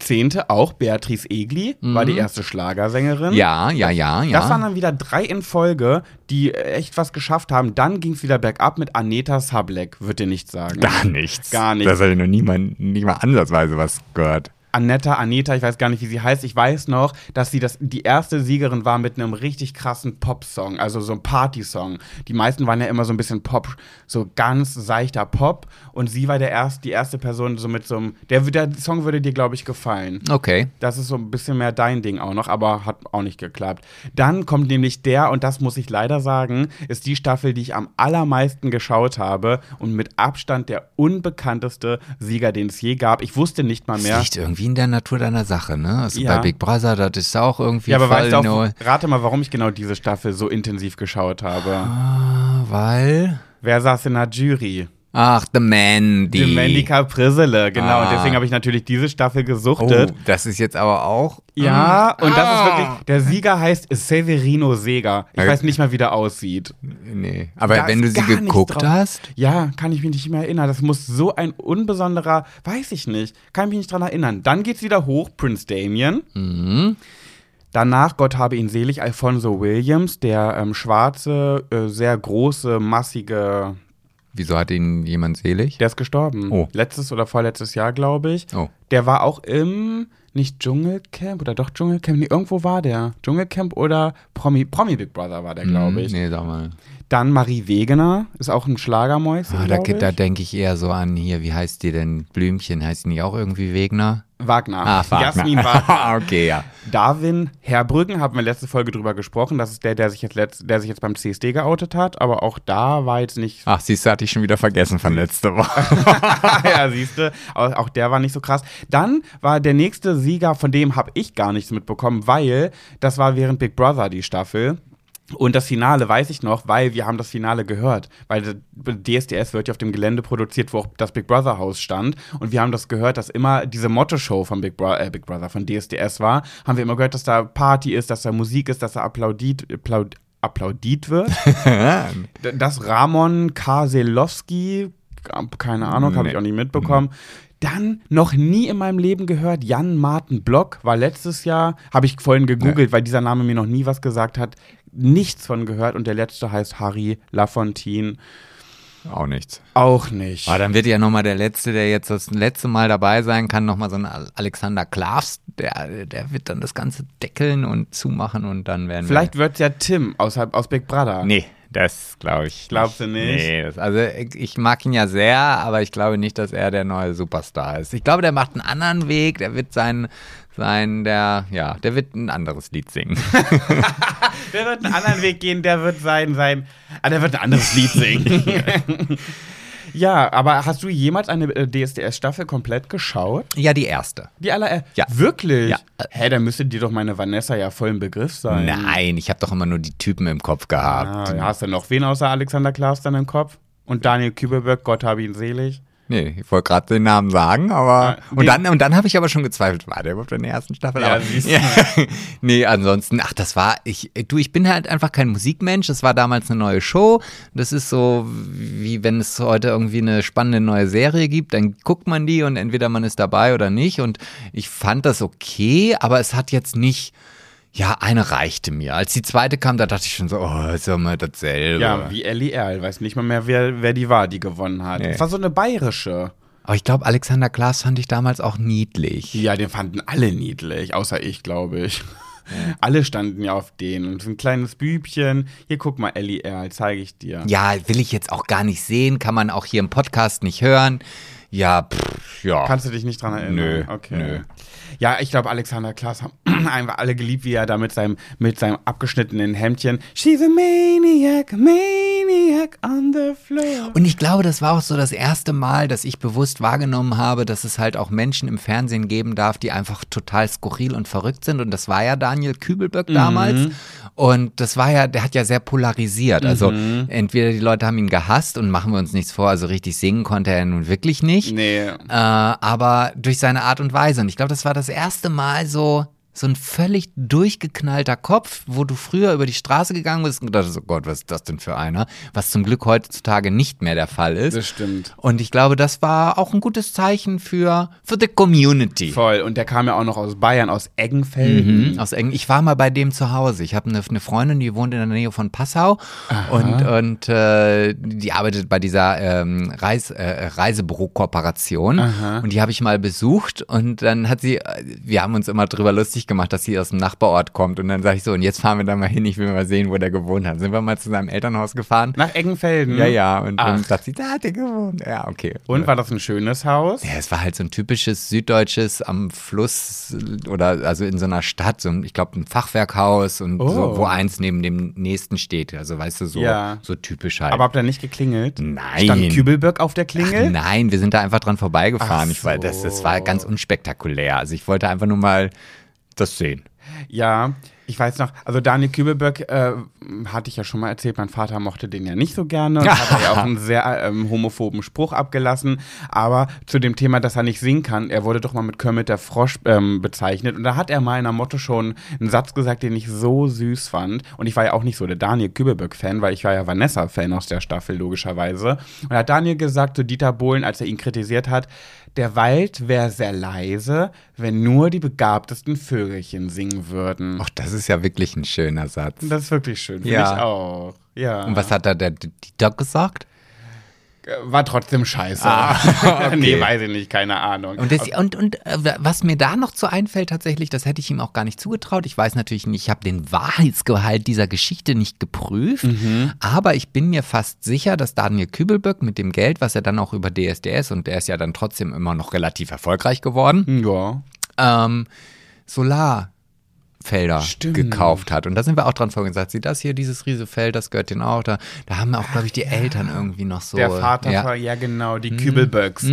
Zehnte auch Beatrice Egli, war die erste Schlagersängerin. Mhm. Ja, ja, ja, ja. Das waren dann wieder drei in Folge, die echt was geschafft haben. Dann ging es wieder bergab mit Aneta Sablek, wird dir nichts sagen. Gar nichts. Gar nichts. Das habe ich noch nie mal, nie mal ansatzweise was gehört. Annetta, Aneta, ich weiß gar nicht, wie sie heißt. Ich weiß noch, dass sie das, die erste Siegerin war mit einem richtig krassen Pop-Song, also so ein Party-Song. Die meisten waren ja immer so ein bisschen Pop, so ganz seichter Pop. Und sie war der erst, die erste Person so mit so einem, der, der Song würde dir, glaube ich, gefallen. Okay. Das ist so ein bisschen mehr dein Ding auch noch, aber hat auch nicht geklappt. Dann kommt nämlich der, und das muss ich leider sagen, ist die Staffel, die ich am allermeisten geschaut habe und mit Abstand der unbekannteste Sieger, den es je gab. Ich wusste nicht mal Das mehr. liegt irgendwie in der Natur deiner Sache, ne? Also Ja. bei Big Brother, das ist auch irgendwie Ja, aber voll weißt du auch, rate mal, warum ich genau diese Staffel so intensiv geschaut habe. Ah, Weil. Wer saß in der Jury? Ach, The Mandy. Die Mandy Caprisele, genau. Ah. Und deswegen habe ich natürlich diese Staffel Oh, gesuchtet. das ist jetzt aber auch. Ja, und das ist Ah. wirklich, der Sieger heißt Severino Seger. Ich Ja. weiß nicht mal, wie der aussieht. Nee. Aber Da wenn du sie geguckt hast. Ja, kann ich mich nicht mehr erinnern. Das muss so ein unbesonderer, weiß ich nicht, kann ich mich nicht dran erinnern. Dann geht's wieder hoch, Prince Damien. Mhm. Danach, Gott habe ihn selig, Alfonso Williams, der ähm, schwarze, äh, sehr große, massige, Wieso hat ihn jemand selig? der ist gestorben. Oh. Letztes oder vorletztes Jahr, glaube ich. Oh. Der war auch im, nicht Dschungelcamp oder doch Dschungelcamp, nee, irgendwo war der. Dschungelcamp oder Promi, Promi Big Brother war der, glaube ich. Mhm. Nee, sag mal. Dann Marie Wegener, ist auch ein Schlagermäuschen, Ah, da da denke ich eher so an hier, wie heißt die denn? Blümchen, heißt die nicht auch irgendwie Wegner? Wagner. Ah, Wagner. Jasmin Wagner. okay, ja. Darwin Herbrücken, haben wir letzte Folge drüber gesprochen. Das ist der, der sich jetzt, letzt, der sich jetzt beim CSD geoutet hat. Aber auch da war jetzt nicht. Ach, siehst du, hatte ich schon wieder vergessen von letzter Woche. ja, siehst du. Auch der war nicht so krass. Dann war der nächste Sieger, von dem habe ich gar nichts mitbekommen, weil das war während Big Brother die Staffel. Und das Finale weiß ich noch, weil wir haben das Finale gehört. Weil DSDS wird ja auf dem Gelände produziert, wo auch das Big Brother Haus stand. Und wir haben das gehört, dass immer diese Motto-Show von Big, Bro äh, Big Brother, von DSDS war. Haben wir immer gehört, dass da Party ist, dass da Musik ist, dass da applaudit, applaud, applaudit wird. Dass Ramon Karselowski, keine Ahnung, habe ich Nee. auch nicht mitbekommen. Dann noch nie in meinem Leben gehört, Jan Martin Block war letztes Jahr, habe ich vorhin gegoogelt, weil dieser Name mir noch nie was gesagt hat. Nichts von gehört und der letzte heißt Harry Lafontaine. Auch nichts. Auch nicht. Aber dann wird ja nochmal der Letzte, der jetzt das letzte Mal dabei sein kann, nochmal so ein Al- Alexander Klavs, der, der wird dann das Ganze deckeln und zumachen und dann werden Vielleicht wird es ja Tim aus, aus Big Brother. wir. Nee, das glaube ich. Glaubst du nicht? Nee, das, also ich, ich mag ihn ja sehr, aber ich glaube nicht, dass er der neue Superstar ist. Ich glaube, der macht einen anderen Weg, der wird sein, sein, der, ja, der wird ein anderes Lied singen. Der wird einen anderen Weg gehen, der wird sein, sein. Ah, der wird ein anderes Lied singen. ja, aber hast du jemals eine äh, DSDS-Staffel komplett geschaut? ja, die erste. Die aller. Äh, Ja. Wirklich? Ja. Hä, dann müsste dir doch meine Vanessa ja voll im Begriff sein. Nein, ich habe doch immer nur die Typen im Kopf gehabt. Ah, ja, hast du noch wen außer Alexander Klaas dann im Kopf? Und Daniel Kübelberg, Gott habe ihn selig. Nee, ich wollte gerade den Namen sagen, aber. Ja, und dann, und dann habe ich aber schon gezweifelt, war der überhaupt in der ersten Staffel? Ja, aber, siehst du. ja. Nee, ansonsten, ach, das war, ich, du, ich bin halt einfach kein Musikmensch. Das war damals eine neue Show. Das ist so, wie wenn es heute irgendwie eine spannende neue Serie gibt, dann guckt man die und entweder man ist dabei oder nicht. Und ich fand das okay, aber es hat jetzt nicht. Ja, eine reichte mir. Als die zweite kam, da dachte ich schon so, oh, ist ja mal dasselbe. Ja, wie Ellie Erl. Weiß nicht mal mehr, wer, wer die war, die gewonnen hat. Nee. Das war so eine bayerische. Aber ich glaube, Alexander Klaas fand ich damals auch niedlich. Ja, den fanden alle niedlich, außer ich, glaube ich. Alle standen ja auf den. Und so ein kleines Bübchen. Hier, guck mal, Ellie Erl, zeige ich dir. Ja, will ich jetzt auch gar nicht sehen, kann man auch hier im Podcast nicht hören. Ja, pff, ja. Kannst du dich nicht dran erinnern? Nö, okay. nö. Ja, ich glaube, Alexander Klaas haben einfach alle geliebt, wie er da mit seinem, mit seinem abgeschnittenen Hemdchen She's a maniac, maniac on the floor. Und ich glaube, das war auch so das erste Mal, dass ich bewusst wahrgenommen habe, dass es halt auch Menschen im Fernsehen geben darf, die einfach total skurril und verrückt sind. Und das war ja Daniel Kübelböck damals. Und das war ja, der hat ja sehr polarisiert. Also entweder die Leute haben ihn gehasst und machen wir uns nichts vor, also richtig singen konnte er nun wirklich nicht. Nee. Äh, aber durch seine Art und Weise. Und ich glaube, das war das erste Mal so, so ein völlig durchgeknallter Kopf, wo du früher über die Straße gegangen bist und gedacht hast, oh Gott, was ist das denn für einer? Was zum Glück heutzutage nicht mehr der Fall ist. Das stimmt. Und ich glaube, das war auch ein gutes Zeichen für, für die Community. Voll. Und der kam ja auch noch aus Bayern, aus Eggenfelden. Mhm, aus Eng ich war mal bei dem zu Hause. Ich habe eine, eine Freundin, die wohnt in der Nähe von Passau und, und äh, die arbeitet bei dieser ähm, Reis, äh, Reisebürokooperation und die habe ich mal besucht und dann hat sie, äh, wir haben uns immer drüber lustig gemacht, dass sie aus dem Nachbarort kommt und dann sage ich so, und jetzt fahren wir da mal hin, ich will mal sehen, wo der gewohnt hat. Sind wir mal zu seinem Elternhaus gefahren? Nach Eggenfelden. Ja, ja, und dann sagt sie, da hat er gewohnt. Ja, okay. Und war das ein schönes Haus? Ja, es war halt so ein typisches süddeutsches am Fluss oder also in so einer Stadt, so ein, ich glaube ein Fachwerkhaus und Oh. so, wo eins neben dem nächsten steht. Also weißt du, so, Ja. so typisch halt. Aber habt ihr nicht geklingelt? Nein. Stand Kübelböck auf der Klingel? Ach, nein, wir sind da einfach dran vorbeigefahren. Ach Ich war, das, das so. war ganz unspektakulär. Also ich wollte einfach nur mal das sehen. Ja, ich weiß noch, also Daniel Kübelböck äh, hatte ich ja schon mal erzählt, mein Vater mochte den ja nicht so gerne und hat ja auch einen sehr ähm, homophoben Spruch abgelassen. Aber zu dem Thema, dass er nicht singen kann, er wurde doch mal mit Kermit der Frosch ähm, bezeichnet und da hat er mal in einer Motto schon einen Satz gesagt, den ich so süß fand. Und ich war ja auch nicht so der Daniel Kübelböck-Fan, weil ich war ja Vanessa-Fan aus der Staffel, logischerweise. Und da hat Daniel gesagt zu Dieter Bohlen, als er ihn kritisiert hat, der Wald wäre sehr leise, wenn nur die begabtesten Vögelchen singen würden. Ach, das ist ja wirklich ein schöner Satz. Das ist wirklich schön. Finde Ja. ich auch. Ja. Und was hat da der Dieter gesagt? War trotzdem scheiße. Ah, okay. nee, weiß ich nicht, keine Ahnung. Und, das, und, und äh, was mir da noch zu einfällt tatsächlich, das hätte ich ihm auch gar nicht zugetraut. Ich weiß natürlich nicht, ich habe den Wahrheitsgehalt dieser Geschichte nicht geprüft, aber ich bin mir fast sicher, dass Daniel Kübelböck mit dem Geld, was er dann auch über DSDS, und der ist ja dann trotzdem immer noch relativ erfolgreich geworden, ja. ähm, Solarfelder Stimmt. gekauft hat. Und da sind wir auch dran vorgegangen. Sagt sie, das hier, dieses Riesefeld, das gehört denen auch. Da, da haben auch, glaube ich, die Eltern irgendwie noch so. Der Vater ja. Mhm. war, ja genau, die Kübelböcks.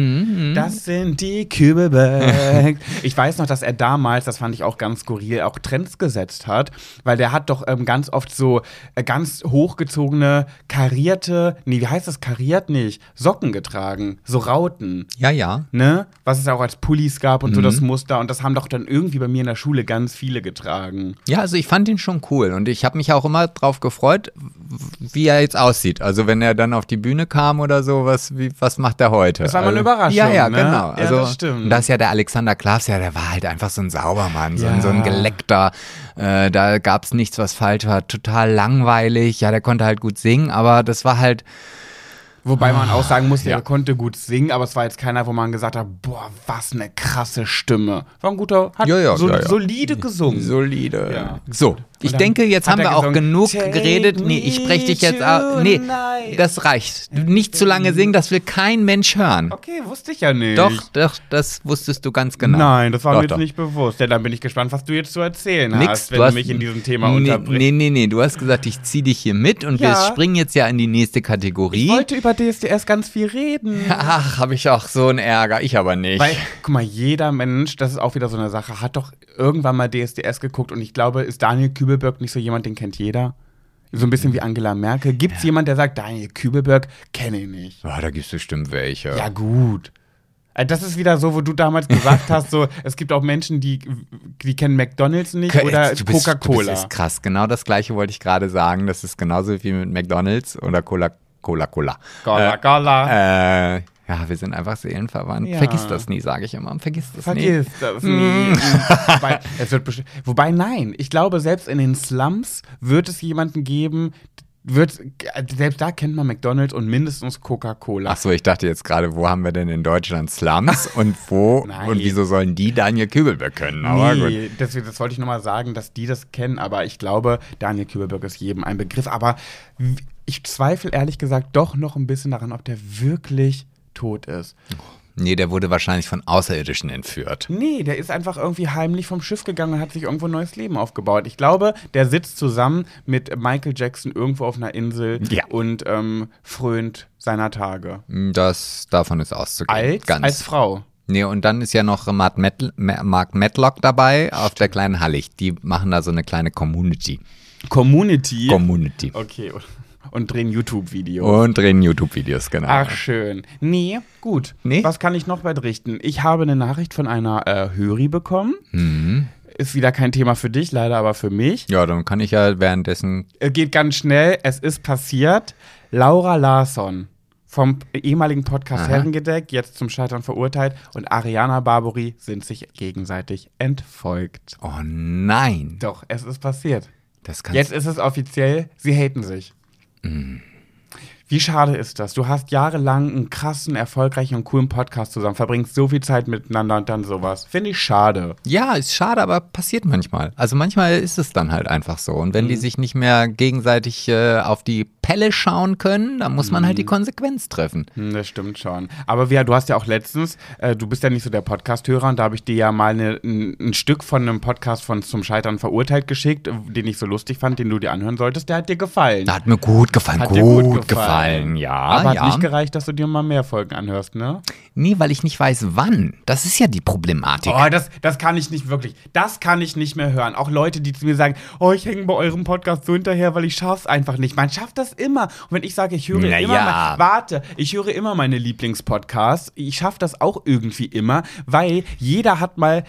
Das sind die Kübelböcks. ich weiß noch, dass er damals, das fand ich auch ganz skurril, auch Trends gesetzt hat, weil der hat doch ähm, ganz oft so äh, ganz hochgezogene, karierte, nee, wie heißt das, kariert nicht, Socken getragen, so Rauten. ja, ja. Ne? Was es auch als Pullis gab und so Mhm. das Muster. Und das haben doch dann irgendwie bei mir in der Schule ganz viele getragen. Ja, also ich fand ihn schon cool und ich habe mich auch immer drauf gefreut, wie er jetzt aussieht. Also wenn er dann auf die Bühne kam oder so, was, wie, was macht er heute? Das war mal eine also, Überraschung, Ja, ja, ne? genau. Ja, Also, das stimmt. Und das ist ja der Alexander Klaas, ja, der war halt einfach so ein Saubermann, so, ein, Ja. so ein Geleckter. Äh, da gab's nichts, was falsch war. Total langweilig. Ja, der konnte halt gut singen, aber das war halt, Wobei man auch sagen muss, Ja. konnte gut singen, aber es war jetzt keiner, wo man gesagt hat, boah, was eine krasse Stimme. War ein guter, hat Ja, ja, so, solide gesungen. solide. Ja. So, ich denke, jetzt haben wir auch genug "Take geredet. Nee, ich spreche dich jetzt aus. Nee, tonight." das reicht. Nicht zu lange singen, das will kein Mensch hören. Okay, wusste ich ja nicht. Doch, doch, das wusstest du ganz genau. Nein, das war Doch, mir jetzt doch. nicht bewusst. Ja, dann bin ich gespannt, was du jetzt zu erzählen Nix, hast, wenn du hast, mich in diesem Thema nee, unterbrichst. Nee, nee, nee, du hast gesagt, ich zieh dich hier mit und wir Ja. springen jetzt ja in die nächste Kategorie. Ich wollte über DSDS ganz viel reden. Ach, habe ich auch so einen Ärger, ich aber nicht. Weil, guck mal, jeder Mensch, das ist auch wieder so eine Sache, hat doch irgendwann mal DSDS geguckt und ich glaube, ist Daniel Kübelberg nicht so jemand, den kennt jeder? So ein bisschen wie Angela Merkel. Gibt es jemand, der sagt, Daniel Kübelberg kenne ich nicht? Ah, da gibt es bestimmt welche. Ja, gut. Äh, Das ist wieder so, wo du damals gesagt hast, so, es gibt auch Menschen, die, die kennen McDonalds nicht oder Coca-Cola. bist krass, genau das gleiche wollte ich gerade sagen. Das ist genauso wie mit McDonalds oder Cola, Cola, Cola. Cola, Cola. Äh, ja, wir sind einfach seelenverwandt. Ja. Vergiss das nie, sage ich immer. Vergiss das nie. Vergiss das nie. Wobei, es wird Wobei, nein, ich glaube, selbst in den Slums wird es jemanden geben, wird, selbst da kennt man McDonalds und mindestens Coca-Cola. Ach so, ich dachte jetzt gerade, wo haben wir denn in Deutschland Slums und wo und wieso sollen die Daniel Kübelberg können? Aber gut. Nee, deswegen, das wollte ich nochmal sagen, dass die das kennen, aber ich glaube, Daniel Kübelberg ist jedem ein Begriff. Aber ich zweifle ehrlich gesagt doch noch ein bisschen daran, ob der wirklich tot ist. Nee, der wurde wahrscheinlich von Außerirdischen entführt. Nee, der ist einfach irgendwie heimlich vom Schiff gegangen und hat sich irgendwo ein neues Leben aufgebaut. Ich glaube, der sitzt zusammen mit Michael Jackson irgendwo auf einer Insel Ja. und ähm, frönt seiner Tage. Das davon ist auszugehen. Als, Ganz. als Frau. Nee, und dann ist ja noch Mark, Met Mark Matlock dabei auf der kleinen Hallig. Die machen da so eine kleine Community. Community. Community. okay. Und drehen YouTube-Videos. Und drehen YouTube-Videos, genau. Ach, schön. Nee, gut. Nee? Was kann ich noch berichten? Ich habe eine Nachricht von einer äh, Höri bekommen. Mhm. Ist wieder kein Thema für dich, leider aber für mich. Ja, dann kann ich ja währenddessen. Es geht ganz schnell. Es ist passiert. Laura Larsson vom ehemaligen Podcast Aha. Herrengedeck, jetzt zum Scheitern verurteilt, und Ariana Barbori sind sich gegenseitig entfolgt. Oh nein. Doch, es ist passiert. Das Jetzt ist es offiziell, sie haten sich. Wie schade ist das? Du hast jahrelang einen krassen, erfolgreichen und coolen Podcast zusammen, verbringst so viel Zeit miteinander und dann sowas. Finde ich schade. Ja, ist schade, aber passiert manchmal. Also manchmal ist es dann halt einfach so. Und wenn die sich nicht mehr gegenseitig äh, auf die Pelle schauen können, dann muss man halt die Konsequenz treffen. Hm, Das stimmt schon. Aber ja, du hast ja auch letztens, äh, du bist ja nicht so der Podcast-Hörer und da habe ich dir ja mal eine, ein, ein Stück von einem Podcast von Zum Scheitern verurteilt geschickt, äh, den ich so lustig fand, den du dir anhören solltest. Der hat dir gefallen. Hat mir gut gefallen. Hat gut, dir gefallen. gut gefallen. ja. Aber ja. hat nicht gereicht, dass du dir mal mehr Folgen anhörst, ne? Nee, weil ich nicht weiß, wann. Das ist ja die Problematik. Oh, das, das kann ich nicht wirklich. Das kann ich nicht mehr hören. Auch Leute, die zu mir sagen, oh, ich hänge bei eurem Podcast so hinterher, weil ich schaff's einfach nicht. Man schafft das immer. Und wenn ich sage, ich höre Na immer, ja. mein, warte, ich höre immer meine Lieblingspodcasts. Ich schaffe das auch irgendwie immer, weil jeder hat mal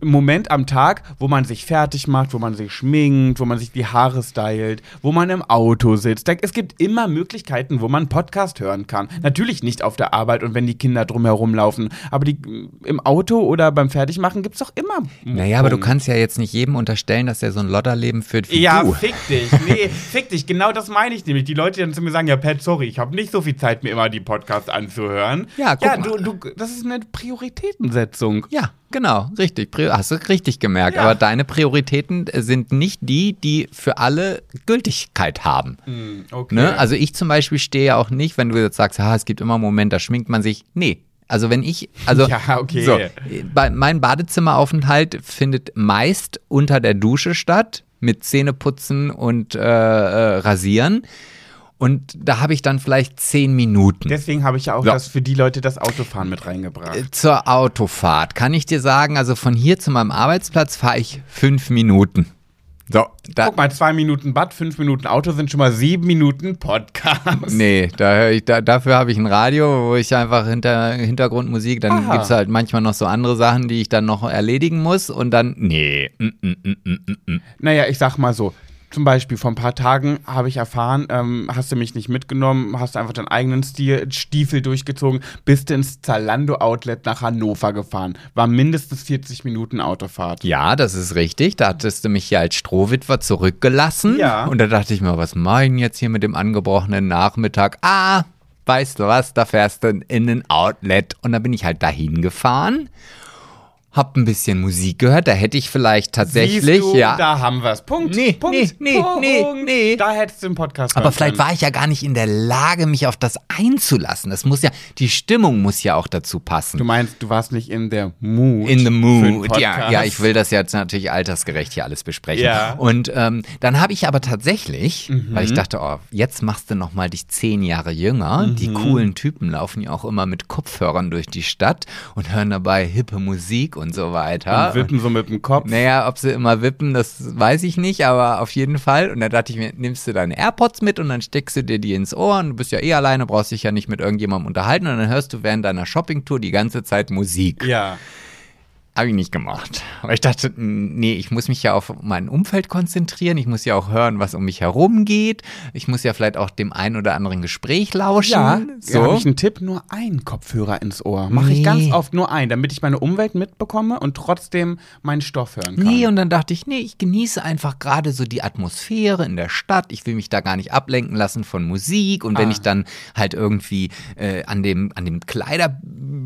Moment am Tag, wo man sich fertig macht, wo man sich schminkt, wo man sich die Haare stylt, wo man im Auto sitzt. Es gibt immer Möglichkeiten, wo man Podcast hören kann. Natürlich nicht auf der Arbeit und wenn die Kinder drumherum laufen, aber die, im Auto oder beim Fertigmachen gibt es doch immer. Naja, aber du kannst ja jetzt nicht jedem unterstellen, dass er so ein Lodderleben führt wie Ja, du. fick dich. Nee, fick dich. Genau das meine ich nämlich. Die Leute, die dann zu mir sagen, ja, Pat, sorry, ich habe nicht so viel Zeit, mir immer die Podcasts anzuhören. Ja, guck ja du, du, das ist eine Prioritätensetzung. Ja, genau, richtig. Hast du richtig gemerkt. Ja. Aber deine Prioritäten äh, sind nicht die, die für alle Gültigkeit haben. Okay. Ne? Also ich zum Beispiel stehe ja auch nicht, wenn du jetzt sagst, ah, es gibt immer einen Moment, da schminkt man sich. Nee. Also wenn ich, also Ja, okay. so, mein Badezimmeraufenthalt findet meist unter der Dusche statt, mit Zähneputzen und äh, äh, Rasieren. Und da habe ich dann vielleicht zehn Minuten. Deswegen habe ich ja auch Ja. das für die Leute das Autofahren mit reingebracht. Zur Autofahrt kann ich dir sagen, also von hier zu meinem Arbeitsplatz fahre ich fünf Minuten. So, da, Guck mal, zwei Minuten Bad, fünf Minuten Auto sind schon mal sieben Minuten Podcast. nee, da ich, da, dafür habe ich ein Radio, wo ich einfach hinter Hintergrundmusik, dann gibt es halt manchmal noch so andere Sachen, die ich dann noch erledigen muss und dann, nee, mm, mm, mm, mm, mm, mm. Naja, ich sag mal so. Zum Beispiel vor ein paar Tagen habe ich erfahren, ähm, hast du mich nicht mitgenommen, hast einfach deinen eigenen Stil, Stiefel durchgezogen, bist ins Zalando-Outlet nach Hannover gefahren. War mindestens 40 Minuten Autofahrt. Ja, das ist richtig. Da hattest du mich ja als Strohwitwer zurückgelassen. Ja. Und da dachte ich mir, was denn jetzt hier mit dem angebrochenen Nachmittag? Ah, weißt du was, da fährst du in ein Outlet. Und da bin ich halt dahin gefahren, hab ein bisschen Musik gehört. Da hätte ich vielleicht tatsächlich, du, ja. da haben wir es. Punkt. Nee, Punkt. nee, nee, Punkt. nee, nee. Da hättest du den Podcast aber vielleicht können. war ich ja gar nicht in der Lage, mich auf das einzulassen. Das muss ja, die Stimmung muss ja auch dazu passen. Du meinst, du warst nicht in der Mood. In the mood. Ja, ja, ich will das jetzt natürlich altersgerecht hier alles besprechen. Ja. Und ähm, dann habe ich aber tatsächlich, Mhm. weil ich dachte, oh, jetzt machst du noch mal dich zehn Jahre jünger. Mhm. Die coolen Typen laufen ja auch immer mit Kopfhörern durch die Stadt und hören dabei hippe Musik und so weiter. Und wippen so mit dem Kopf. Naja, ob sie immer wippen, das weiß ich nicht, aber auf jeden Fall. Und da dachte ich mir, nimmst du deine AirPods mit und dann steckst du dir die ins Ohr und du bist ja eh alleine, brauchst dich ja nicht mit irgendjemandem unterhalten und dann hörst du während deiner Shoppingtour die ganze Zeit Musik. Ja. Habe ich nicht gemacht. Aber ich dachte, nee, ich muss mich ja auf mein Umfeld konzentrieren. Ich muss ja auch hören, was um mich herum geht. Ich muss ja vielleicht auch dem einen oder anderen Gespräch lauschen. Ja, so. habe ich einen Tipp, nur einen Kopfhörer ins Ohr. Mache ich Nee. ganz oft nur einen, damit ich meine Umwelt mitbekomme und trotzdem meinen Stoff hören kann. Nee, und dann dachte ich, nee, ich genieße einfach gerade so die Atmosphäre in der Stadt. Ich will mich da gar nicht ablenken lassen von Musik. Und wenn Ah. ich dann halt irgendwie äh, an dem, an dem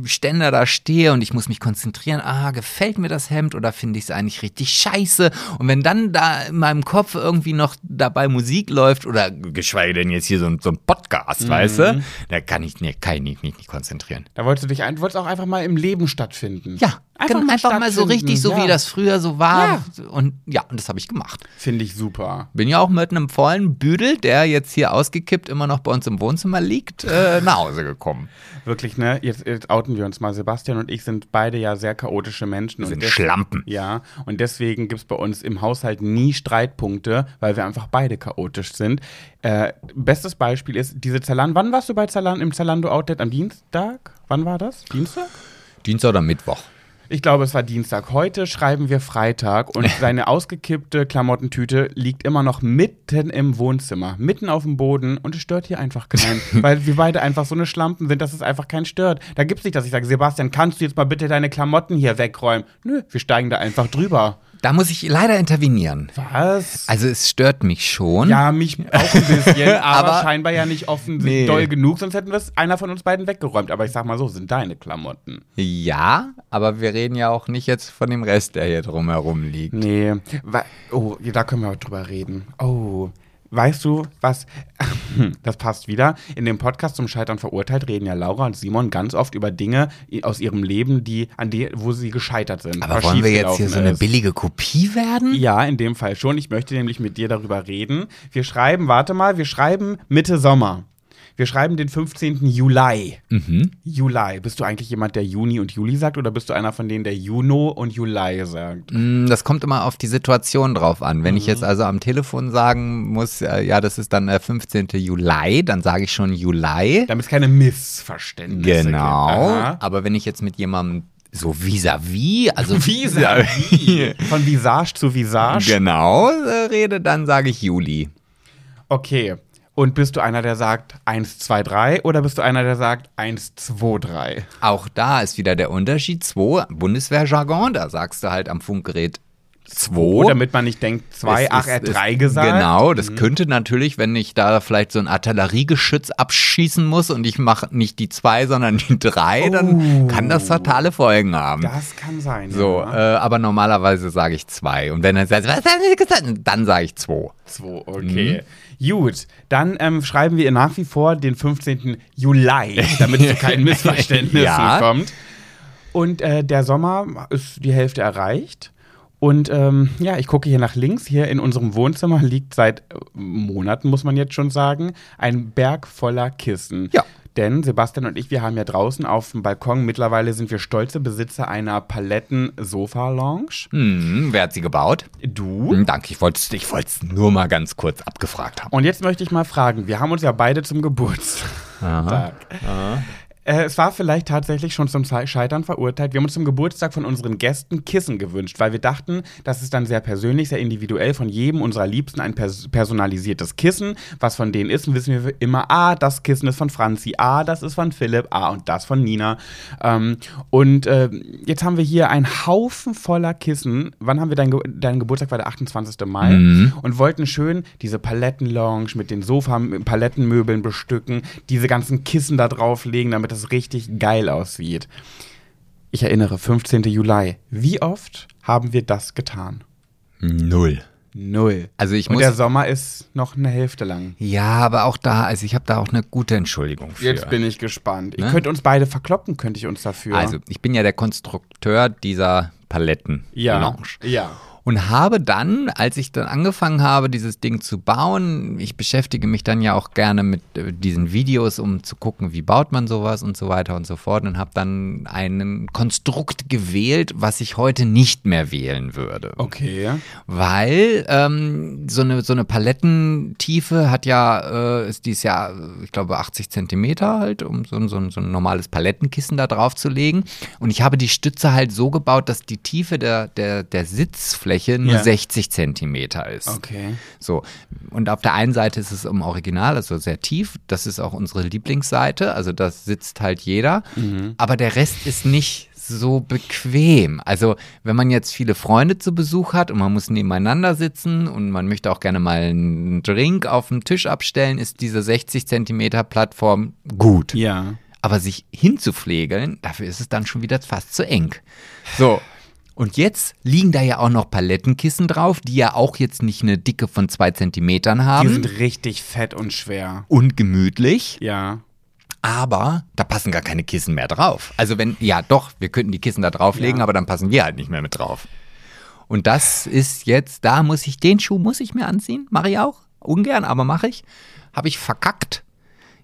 Ständer da stehe und ich muss mich konzentrieren, ah, gefällt mir das Hemd oder finde ich es eigentlich richtig scheiße? Und wenn dann da in meinem Kopf irgendwie noch dabei Musik läuft oder geschweige denn jetzt hier so, ein- so ein Podcast, weißt du, da kann ich, nee, kann ich mich nicht, nicht konzentrieren. Da wolltest du dich ein, wolltest auch einfach mal im Leben stattfinden. Ja, einfach, mal, einfach mal so richtig, so ja. wie das früher so war. Und ja, und das habe ich gemacht. Finde ich super. Bin ja auch mit einem vollen Büdel, der jetzt hier ausgekippt immer noch bei uns im Wohnzimmer liegt, äh, nach Hause gekommen. Wirklich, ne? Jetzt, jetzt outen wir uns mal. Sebastian und ich sind beide ja sehr chaotische Menschen. Wir und sind des- Schlampen. Ja, und deswegen gibt es bei uns im Haushalt nie Streitpunkte, weil wir einfach beide chaotisch sind. Äh, bestes Beispiel ist diese Zalando. Wann warst du bei Zalando im Zalando Outlet? Am Dienstag? Wann war das? Dienstag? Dienstag oder Mittwoch. Ich glaube, es war Dienstag. Heute schreiben wir Freitag und seine ausgekippte Klamottentüte liegt immer noch mitten im Wohnzimmer, mitten auf dem Boden und es stört hier einfach keinen, weil wir beide einfach so eine Schlampen sind, dass es einfach keinen stört. Da gibt es nicht, dass ich sage, Sebastian, kannst du jetzt mal bitte deine Klamotten hier wegräumen? Nö, wir steigen da einfach drüber. Da muss ich leider intervenieren. Was? Also es stört mich schon. Ja, mich auch ein bisschen, aber, Aber- scheinbar ja nicht offen Nee. doll genug, sonst hätten wir es einer von uns beiden weggeräumt. Aber ich sag mal so, sind deine Klamotten. Ja, aber wir reden ja auch nicht jetzt von dem Rest, der hier drumherum liegt. Nee. Oh, da können wir auch drüber reden. Oh. Weißt du, was? Das passt wieder. In dem Podcast zum Scheitern verurteilt reden ja Laura und Simon ganz oft über Dinge aus ihrem Leben, die an die, wo sie gescheitert sind. Aber wollen wir jetzt hier so eine ist. billige Kopie werden? Ja, in dem Fall schon. Ich möchte nämlich mit dir darüber reden. Wir schreiben, warte mal, wir schreiben Mitte Sommer. Wir schreiben den 15. Juli. Mhm. Juli. Bist du eigentlich jemand, der Juni und Juli sagt oder bist du einer von denen, der Juno und Juli sagt? Mm, Das kommt immer auf die Situation drauf an. Wenn ich jetzt also am Telefon sagen muss, äh, ja, das ist dann der 15. Juli, dann sage ich schon Juli. Damit es keine Missverständnisse Genau. Aber wenn ich jetzt mit jemandem so vis-à-vis, also Vis-à-vis. Von Visage zu Visage. genau äh, rede, dann sage ich Juli. Okay. Und bist du einer, der sagt 1, 2, 3 oder bist du einer, der sagt 1, 2, 3? Auch da ist wieder der Unterschied. 2, Bundeswehrjargon, da sagst du halt am Funkgerät 2. Damit man nicht denkt 2, ach, er hat 3 gesagt. Genau, das könnte natürlich, wenn ich da vielleicht so ein Artilleriegeschütz abschießen muss und ich mache nicht die 2, sondern die 3, dann Oh. kann das fatale Folgen haben. Das kann sein. so, ja. äh, aber normalerweise sage ich 2. Und wenn er sagt, was haben Sie gesagt? Dann sage ich 2. 2, okay. Gut, dann ähm, schreiben wir nach wie vor den 15. Juli, damit es zu keinen Missverständnissen Ja. kommt. Und äh, der Sommer ist die Hälfte erreicht. Und ähm, ja, ich gucke hier nach links. Hier in unserem Wohnzimmer liegt seit Monaten, muss man jetzt schon sagen, ein Berg voller Kissen. Ja. Denn Sebastian und ich, wir haben ja draußen auf dem Balkon, mittlerweile sind wir stolze Besitzer einer Paletten-Sofa-Lounge. Hm, wer hat sie gebaut? Du? Hm, danke, ich wollte es ich wollt's nur mal ganz kurz abgefragt haben. Und jetzt möchte ich mal fragen, wir haben uns ja beide zum Geburtstag. Äh, es war vielleicht tatsächlich schon zum Scheitern verurteilt. Wir haben uns zum Geburtstag von unseren Gästen Kissen gewünscht, weil wir dachten, das ist dann sehr persönlich, sehr individuell von jedem unserer Liebsten ein pers personalisiertes Kissen. Was von denen ist, wissen wir immer, ah, das Kissen ist von Franzi, ah, das ist von Philipp, ah, und das von Nina. Ähm, und äh, jetzt haben wir hier einen Haufen voller Kissen. Wann haben wir dein, Ge dein Geburtstag? War der 28. Mai. Und wollten schön diese Palettenlounge mit den Sofa-Palettenmöbeln bestücken, diese ganzen Kissen da drauflegen, damit das richtig geil aussieht. Ich erinnere, 15. Juli. Wie oft haben wir das getan? Null. Null. Also ich Und muss. der Sommer ist noch eine Hälfte lang. ja, aber auch da, also ich habe da auch eine gute Entschuldigung für. Jetzt bin ich gespannt. Ihr Ne? könnt uns beide verkloppen, könnte ich uns dafür. Also, ich bin ja der Konstrukteur dieser Paletten ja. Lounge. Ja. Und habe dann, als ich dann angefangen habe, dieses Ding zu bauen, ich beschäftige mich dann ja auch gerne mit äh, diesen Videos, um zu gucken, wie baut man sowas und so weiter und so fort und habe dann einen Konstrukt gewählt, was ich heute nicht mehr wählen würde. Okay. Weil ähm, so, eine, so eine Palettentiefe hat ja, äh, ist dies ja, ich glaube, 80 Zentimeter halt, um so, ein- so, ein- so ein normales Palettenkissen da drauf zu legen. Und ich habe die Stütze halt so gebaut, dass die Tiefe der, der, der Sitzfläche nur Ja. 60 Zentimeter ist. Okay. So, und auf der einen Seite ist es im Original, also sehr tief. Das ist auch unsere Lieblingsseite, also das sitzt halt jeder. Aber der Rest ist nicht so bequem. Also, wenn man jetzt viele Freunde zu Besuch hat und man muss nebeneinander sitzen und man möchte auch gerne mal einen Drink auf dem Tisch abstellen, ist diese 60 Zentimeter Plattform gut. Ja. aber sich hinzuflegeln, dafür ist es dann schon wieder fast zu eng. So. Und jetzt liegen da ja auch noch Palettenkissen drauf, die ja auch jetzt nicht eine Dicke von zwei Zentimetern Die haben. sind richtig fett und schwer. und gemütlich, Ja. aber da passen gar keine Kissen mehr drauf. Also wenn, ja doch, wir könnten die Kissen da drauflegen, Ja. aber dann passen wir halt nicht mehr mit drauf. Und das ist jetzt, da muss ich, den Schuh muss ich mir anziehen, mache ich auch, ungern, aber mache ich. Habe ich verkackt.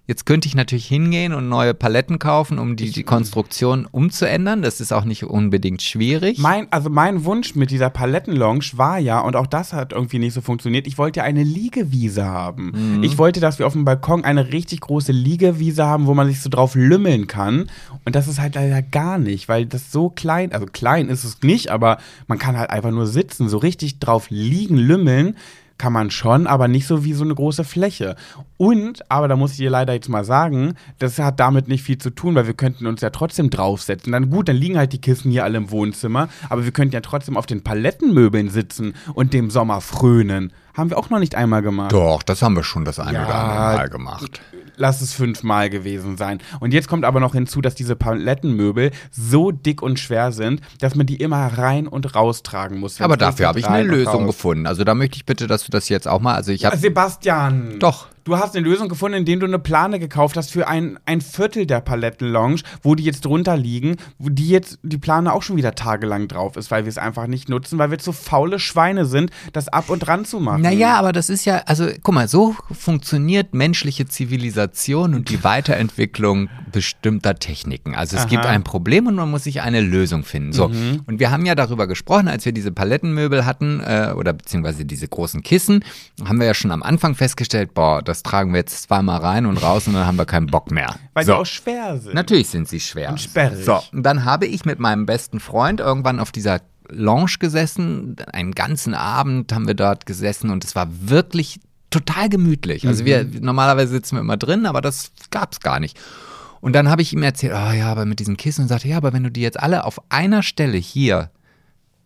Jetzt könnte ich natürlich hingehen und neue Paletten kaufen, um die, die Konstruktion umzuändern. Das ist auch nicht unbedingt schwierig. Mein, also mein Wunsch mit dieser Palettenlounge war ja, und auch das hat irgendwie nicht so funktioniert, ich wollte ja eine Liegewiese haben. Mhm. Ich wollte, dass wir auf dem Balkon eine richtig große Liegewiese haben, wo man sich so drauf lümmeln kann. Und das ist halt leider gar nicht, weil das so klein, also klein ist es nicht, aber man kann halt einfach nur sitzen, so richtig drauf liegen, lümmeln. Kann man schon, aber nicht so wie so eine große Fläche. Und, aber da muss ich dir leider jetzt mal sagen, das hat damit nicht viel zu tun, weil wir könnten uns ja trotzdem draufsetzen. Dann gut, dann liegen halt die Kissen hier alle im Wohnzimmer, aber wir könnten ja trotzdem auf den Palettenmöbeln sitzen und dem Sommer frönen. Haben wir auch noch nicht einmal gemacht. Doch, das haben wir schon das eine Ja. oder andere Mal gemacht. Lass es fünfmal gewesen sein. Und jetzt kommt aber noch hinzu, dass diese Palettenmöbel so dick und schwer sind, dass man die immer rein und raustragen muss. Aber dafür habe ich eine Lösung gefunden. Also da möchte ich bitte, dass du das jetzt auch mal, also ich habe Sebastian. Doch. Du hast eine Lösung gefunden, indem du eine Plane gekauft hast für ein, ein Viertel der Palettenlounge, wo die jetzt drunter liegen, wo die jetzt die Plane auch schon wieder tagelang drauf ist, weil wir es einfach nicht nutzen, weil wir zu faule Schweine sind, das ab und dran zu machen. Naja, aber das ist ja, also guck mal, so funktioniert menschliche Zivilisation und die Weiterentwicklung bestimmter Techniken. Also es Aha. gibt ein Problem und man muss sich eine Lösung finden. So, und wir haben ja darüber gesprochen, als wir diese Palettenmöbel hatten äh, oder beziehungsweise diese großen Kissen, haben wir ja schon am Anfang festgestellt, boah, das tragen wir jetzt zweimal rein und raus und dann haben wir keinen Bock mehr. weil so. die auch schwer sind. Natürlich sind sie schwer. Und sperrig. So, und dann habe ich mit meinem besten Freund irgendwann auf dieser Lounge gesessen. Einen ganzen Abend haben wir dort gesessen und es war wirklich total gemütlich. Also wir normalerweise sitzen wir immer drin, aber das gab es gar nicht. Und dann habe ich ihm erzählt, oh ja, aber mit diesen Kissen und sagte, ja, aber wenn du die jetzt alle auf einer Stelle hier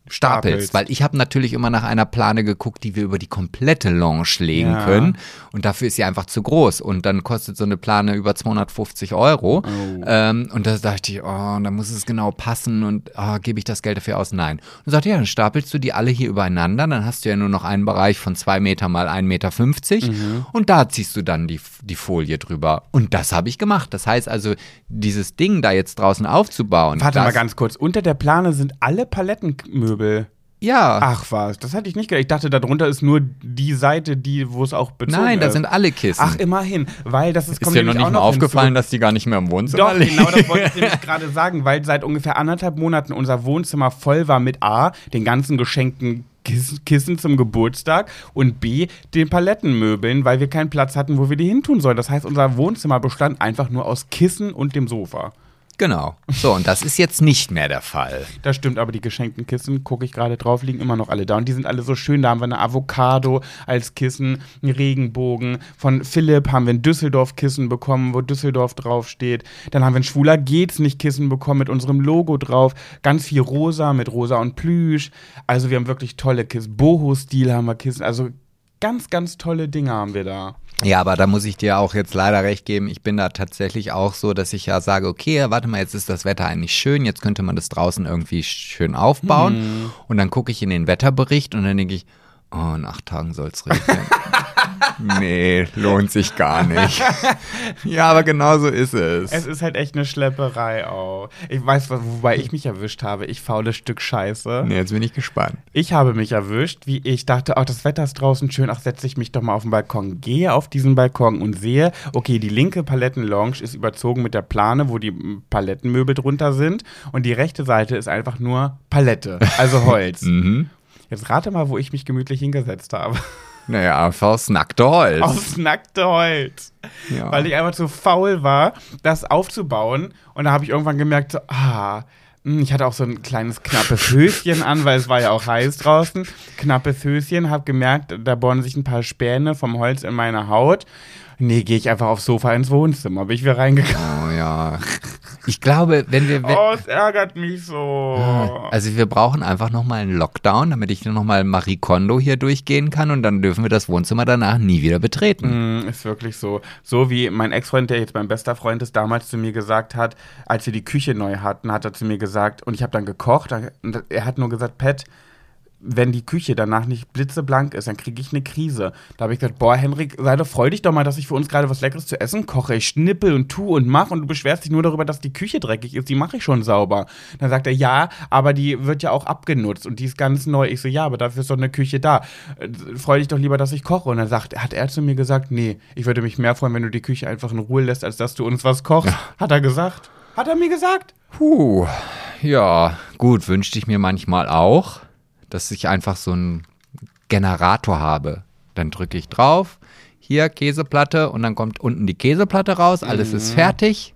stapelst, weil ich habe natürlich immer nach einer Plane geguckt, die wir über die komplette Lounge legen Ja. können und dafür ist sie einfach zu groß und dann kostet so eine Plane über 250 Euro ähm, und da dachte ich, oh, da muss es genau passen und oh, gebe ich das Geld dafür aus? Nein. Und sagte, ja, dann stapelst du die alle hier übereinander, dann hast du ja nur noch einen Bereich von zwei Meter mal 1,50 Meter und da ziehst du dann die, die Folie drüber und das habe ich gemacht. Das heißt also, dieses Ding da jetzt draußen aufzubauen. Warte mal ganz kurz. Unter der Plane sind alle Palettenmöbel. Ja. Ach was, das hatte ich nicht gedacht. Ich dachte, darunter ist nur die Seite, die, wo es auch bezogen Nein, da ist. sind alle Kissen. Ach, immerhin, weil das ist, ist dir noch nicht mal hinzu. aufgefallen, dass die gar nicht mehr im Wohnzimmer Doch, liegen? genau, das wollte ich nämlich gerade sagen, weil seit ungefähr anderthalb Monaten unser Wohnzimmer voll war mit A, den ganzen geschenkten Kissen, Kissen zum Geburtstag und B, den Palettenmöbeln, weil wir keinen Platz hatten, wo wir die hintun sollen. Das heißt, unser Wohnzimmer bestand einfach nur aus Kissen und dem Sofa. Genau. So, und das ist jetzt nicht mehr der Fall. Das stimmt, aber die geschenkten Kissen, gucke ich gerade drauf, liegen immer noch alle da. Und die sind alle so schön. Da haben wir eine Avocado als Kissen, einen Regenbogen. Von Philipp haben wir ein Düsseldorf-Kissen bekommen, wo Düsseldorf draufsteht. Dann haben wir ein Schwuler geht's nicht Kissen bekommen mit unserem Logo drauf. Ganz viel rosa mit rosa und Plüsch. Also wir haben wirklich tolle Kissen. Boho-Stil haben wir Kissen. Also ganz, ganz tolle Dinge haben wir da. Ja, aber da muss ich dir auch jetzt leider recht geben. Ich bin da tatsächlich auch so, dass ich ja sage, okay, warte mal, jetzt ist das Wetter eigentlich schön, jetzt könnte man das draußen irgendwie schön aufbauen. Und dann gucke ich in den Wetterbericht und dann denke ich, oh, in acht Tagen soll es regnen. nee, lohnt sich gar nicht. ja, aber genau so ist es. Es ist halt echt eine Schlepperei auch. Ich weiß, wobei ich mich erwischt habe. Ich faules Stück Scheiße. nee, jetzt bin ich gespannt. Ich habe mich erwischt, wie ich dachte, ach, das Wetter ist draußen schön, ach, setze ich mich doch mal auf den Balkon. Gehe auf diesen Balkon und sehe, okay, die linke Palettenlounge ist überzogen mit der Plane, wo die Palettenmöbel drunter sind. Und die rechte Seite ist einfach nur Palette, also Holz. Mhm. Jetzt rate mal, wo ich mich gemütlich hingesetzt habe. Naja, einfach aufs nackte Holz. Aufs nackte Holz. Ja. Weil ich einfach zu faul war, das aufzubauen. Und da habe ich irgendwann gemerkt, so, ah, mh, ich hatte auch so ein kleines knappes Höschen an, weil es war ja auch heiß draußen. Knappes Höschen, habe gemerkt, da bohren sich ein paar Späne vom Holz in meine Haut. Nee, gehe ich einfach aufs Sofa ins Wohnzimmer, bin ich wieder reingegangen. Oh ja. Ich glaube, wenn wir. Wenn, Oh, es ärgert mich so. also wir brauchen einfach nochmal einen Lockdown, damit ich nochmal Marie Kondo hier durchgehen kann und dann dürfen wir das Wohnzimmer danach nie wieder betreten. Mm, Ist wirklich so. So wie mein Ex-Freund, der jetzt mein bester Freund ist, damals zu mir gesagt hat, als wir die Küche neu hatten, hat er zu mir gesagt, und ich habe dann gekocht, er hat nur gesagt, Pat, wenn die Küche danach nicht blitzeblank ist, dann kriege ich eine Krise. Da habe ich gesagt, boah, Henrik, sei doch, freu dich doch mal, dass ich für uns gerade was Leckeres zu essen koche. Ich schnippel und tu und mach und du beschwerst dich nur darüber, dass die Küche dreckig ist. Die mache ich schon sauber. Dann sagt er, ja, aber die wird ja auch abgenutzt und die ist ganz neu. Ich so, ja, aber dafür ist doch eine Küche da. Freu dich doch lieber, dass ich koche. Und dann sagt, hat er zu mir gesagt, nee, ich würde mich mehr freuen, wenn du die Küche einfach in Ruhe lässt, als dass du uns was kochst. Hat er gesagt. Hat er mir gesagt. Puh, ja, gut, wünschte ich mir manchmal auch, dass ich einfach so einen Generator habe. Dann drücke ich drauf, hier Käseplatte und dann kommt unten die Käseplatte raus, alles ist fertig.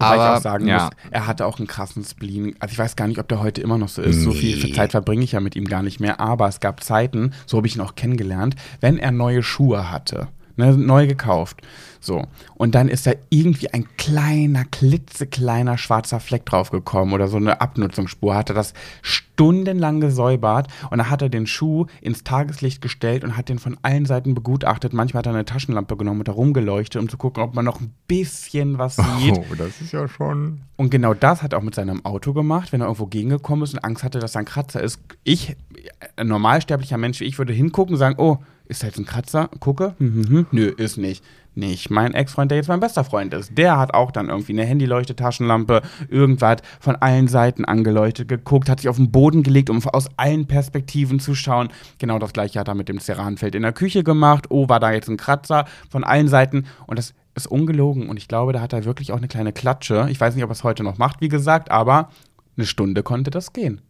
Wobei ich Aber, auch sagen ja. muss, er hatte auch einen krassen Spleen. Also ich weiß gar nicht, ob der heute immer noch so ist. So viel Zeit verbringe ich ja mit ihm gar nicht mehr. Aber es gab Zeiten, so habe ich ihn auch kennengelernt, wenn er neue Schuhe hatte, ne, neu gekauft. So. Und dann ist da irgendwie ein kleiner, klitzekleiner schwarzer Fleck draufgekommen oder so eine Abnutzungsspur. Hat er das stundenlang gesäubert und dann hat er den Schuh ins Tageslicht gestellt und hat den von allen Seiten begutachtet. Manchmal hat er eine Taschenlampe genommen und da rumgeleuchtet, um zu gucken, ob man noch ein bisschen was sieht. Oh, das ist ja schon. Und genau das hat er auch mit seinem Auto gemacht, wenn er irgendwo gegengekommen ist und Angst hatte, dass da ein Kratzer ist. Ich, ein normalsterblicher Mensch wie ich, würde hingucken und sagen, oh, ist da jetzt ein Kratzer? Gucke, hm, hm, hm. nö, ist nicht. Nicht mein Ex-Freund, der jetzt mein bester Freund ist. Der hat auch dann irgendwie eine Handyleuchte, Taschenlampe, irgendwas von allen Seiten angeleuchtet, geguckt, hat sich auf den Boden gelegt, um aus allen Perspektiven zu schauen. Genau das gleiche hat er mit dem Ceranfeld in der Küche gemacht. Oh, war da jetzt ein Kratzer von allen Seiten. Und das ist ungelogen. Und ich glaube, da hat er wirklich auch eine kleine Klatsche. Ich weiß nicht, ob er es heute noch macht, wie gesagt, aber eine Stunde konnte das gehen.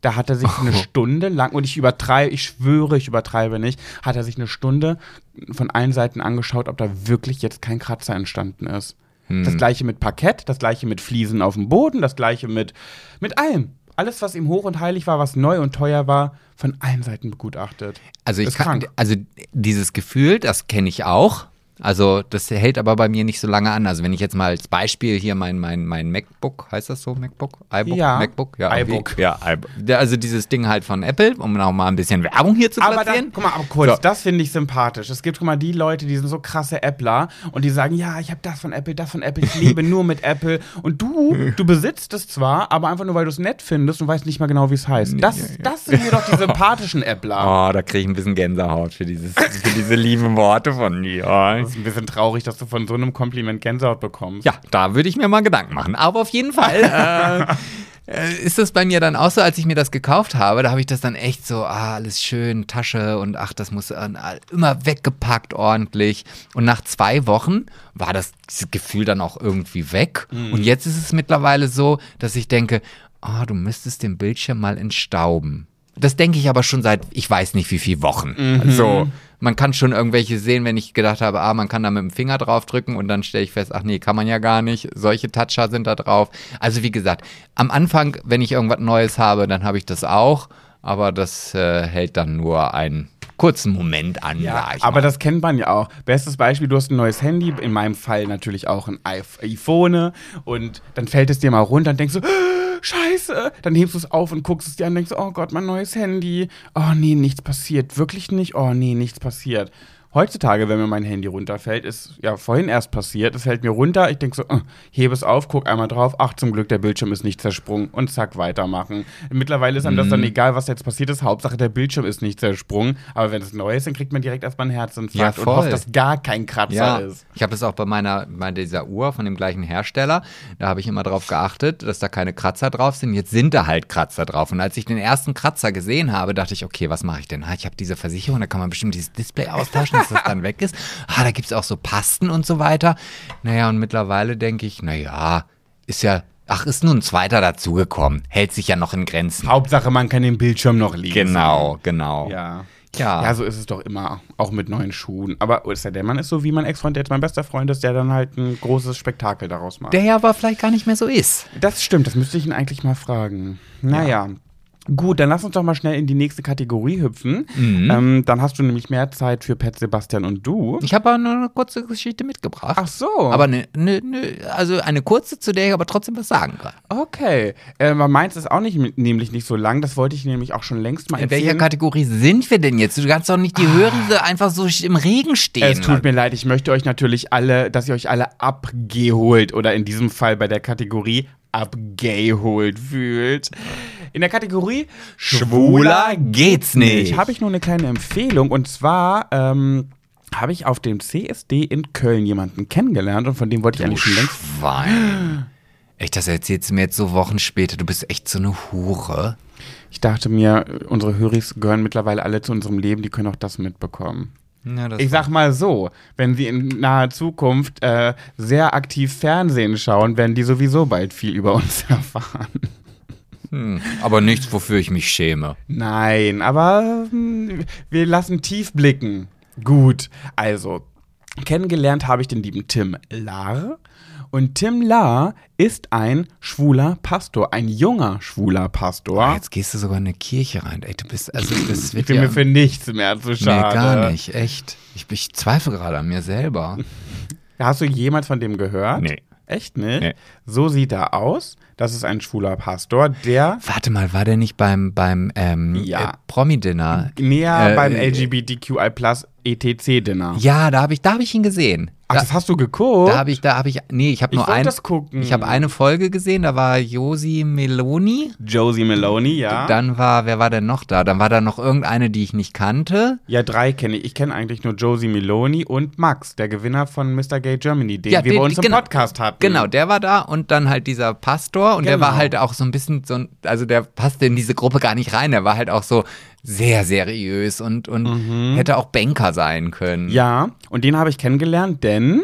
Da hat er sich eine Stunde lang, und ich übertreibe, ich schwöre, ich übertreibe nicht, hat er sich eine Stunde von allen Seiten angeschaut, ob da wirklich jetzt kein Kratzer entstanden ist. Das gleiche mit Parkett, das gleiche mit Fliesen auf dem Boden, das gleiche mit, mit allem. Alles, was ihm hoch und heilig war, was neu und teuer war, von allen Seiten begutachtet. Also ich kann, krank. also dieses Gefühl, das kenne ich auch. Also das hält aber bei mir nicht so lange an. Also wenn ich jetzt mal als Beispiel hier mein, mein, mein MacBook, heißt das so MacBook? iBook? Ja. MacBook? Ja, iBook. Ja, iBook. Also dieses Ding halt von Apple, um noch mal ein bisschen Werbung hier zu Aber platzieren. dann, guck mal, aber kurz, So. das finde ich sympathisch. Es gibt, guck mal, die Leute, die sind so krasse Appler und die sagen, ja, ich habe das von Apple, das von Apple, ich lebe nur mit Apple. Und du, du besitzt es zwar, aber einfach nur, weil du es nett findest und weißt nicht mal genau, wie es heißt. Das, das sind mir doch die sympathischen Appler. Oh, da kriege ich ein bisschen Gänsehaut für, dieses, für diese lieben Worte von dir. Ist ein bisschen traurig, dass du von so einem Kompliment Gänsehaut bekommst. Ja, da würde ich mir mal Gedanken machen. Aber auf jeden Fall äh, äh, ist das bei mir dann auch so, als ich mir das gekauft habe, da habe ich das dann echt so, ah, alles schön, Tasche und ach, das muss äh, immer weggepackt ordentlich. Und nach zwei Wochen war das Gefühl dann auch irgendwie weg. Und jetzt ist es mittlerweile so, dass ich denke, ah, du müsstest den Bildschirm mal entstauben. Das denke ich aber schon seit, ich weiß nicht wie viel Wochen. So, man kann schon irgendwelche sehen, wenn ich gedacht habe, ah, man kann da mit dem Finger drauf drücken und dann stelle ich fest, ach nee, kann man ja gar nicht. Solche Toucher sind da drauf. Also wie gesagt, am Anfang, wenn ich irgendwas Neues habe, dann habe ich das auch, aber das äh, hält dann nur einen kurzen Moment an. Ja, aber mal. das kennt man ja auch. Bestes Beispiel, du hast ein neues Handy, in meinem Fall natürlich auch ein iPh- iPhone und dann fällt es dir mal runter und denkst so, Scheiße. Dann hebst du es auf und guckst es dir an und denkst, oh Gott, mein neues Handy. Oh nee, nichts passiert. Wirklich nicht? Oh nee, nichts passiert. Heutzutage, wenn mir mein Handy runterfällt, ist ja vorhin erst passiert, es fällt mir runter, ich denke so, äh, hebe es auf, guck einmal drauf, ach zum Glück, der Bildschirm ist nicht zersprungen und zack, weitermachen. Mittlerweile ist einem das Mhm. dann egal, was jetzt passiert ist, Hauptsache der Bildschirm ist nicht zersprungen, aber wenn es neu ist, dann kriegt man direkt erstmal einen Herzinfarkt Ja, und hofft, dass gar kein Kratzer Ja, ist. ich habe das auch bei meiner, bei dieser Uhr von dem gleichen Hersteller. Da habe ich immer drauf geachtet, dass da keine Kratzer drauf sind. Jetzt sind da halt Kratzer drauf. Und als ich den ersten Kratzer gesehen habe, dachte ich, okay, was mache ich denn? Ah, ich habe diese Versicherung, da kann man bestimmt dieses Display austauschen, dass das dann weg ist. Ah, da gibt es auch so Pasten und so weiter. Naja, und mittlerweile denke ich, naja, ist ja, ach, ist nur ein zweiter dazugekommen. Hält sich ja noch in Grenzen. Hauptsache, man kann den Bildschirm noch lesen. Genau, genau. Ja. Ja. Ja, so ist es doch immer, auch mit neuen Schuhen. Aber ist ja der Mann ist so wie mein Ex-Freund, der jetzt mein bester Freund ist, der dann halt ein großes Spektakel daraus macht. Der ja aber vielleicht gar nicht mehr so ist. Das stimmt, das müsste ich ihn eigentlich mal fragen. Naja. Gut, dann lass uns doch mal schnell in die nächste Kategorie hüpfen. Mhm. Ähm, dann hast du nämlich mehr Zeit für Pet Sebastian und du. Ich habe aber nur eine kurze Geschichte mitgebracht. Ach so. Aber ne, ne, ne, also eine kurze, zu der ich aber trotzdem was sagen kann. Okay. Äh, meins ist auch nicht, nämlich nicht so lang. Das wollte ich nämlich auch schon längst mal In erzählen. welcher Kategorie sind wir denn jetzt? Du kannst doch nicht die Hörende einfach so im Regen stehen. Es tut mir leid, ich möchte euch natürlich alle, dass ihr euch alle abgeholt oder in diesem Fall bei der Kategorie abgeholt fühlt. In der Kategorie Schwuler geht's nicht. habe ich nur eine kleine Empfehlung und zwar ähm, habe ich auf dem CSD in Köln jemanden kennengelernt und von dem wollte ich eigentlich schon längst. Schwein. Echt, das erzählst du mir jetzt so Wochen später. Du bist echt so eine Hure. Ich dachte mir, unsere Höris gehören mittlerweile alle zu unserem Leben, die können auch das mitbekommen. Ja, Ich sag mal so, wenn sie in naher Zukunft äh, sehr aktiv Fernsehen schauen, werden die sowieso bald viel über uns erfahren. hm, aber nichts, wofür ich mich schäme. Nein, aber hm, wir lassen tief blicken. Gut, also, kennengelernt habe ich den lieben Tim Lahr. Und Tim Lahr ist ein schwuler Pastor, ein junger schwuler Pastor. Jetzt gehst du sogar in eine Kirche rein. Ey, du bist, also das ich wird bin ja, mir für nichts mehr zu Nee, schade. gar nicht, echt. Ich, ich zweifle gerade an mir selber. Hast du jemals von dem gehört? Nee. Echt nicht? Nee. So sieht er aus. Das ist ein schwuler Pastor, der Warte mal, war der nicht beim, beim ähm, Ja. äh, Promi-Dinner? näher Äh, beim äh, LGBTQI Plus ETC-Dinner. Ja, da habe ich, da hab ich ihn gesehen. Ach, Da, das hast du geguckt? da habe ich, da habe ich, nee, ich habe nur wollte ein, das gucken. ich habe eine Folge gesehen, da war Josi Meloni. Josie Meloni, ja. Dann war, wer war denn noch da? Dann war da noch irgendeine, die ich nicht kannte. ja, drei kenne ich. Ich kenne eigentlich nur Josie Meloni und Max, der Gewinner von Mr. Gay Germany, den Ja, wir den- bei uns im genau. Podcast hatten. Genau, der war da und dann halt dieser Pastor und der Genau. war halt auch so ein bisschen so ein, also der passte in diese Gruppe gar nicht rein, der war halt auch so sehr seriös und, und hätte auch Banker sein können. Mhm. Ja, und den habe ich kennengelernt, denn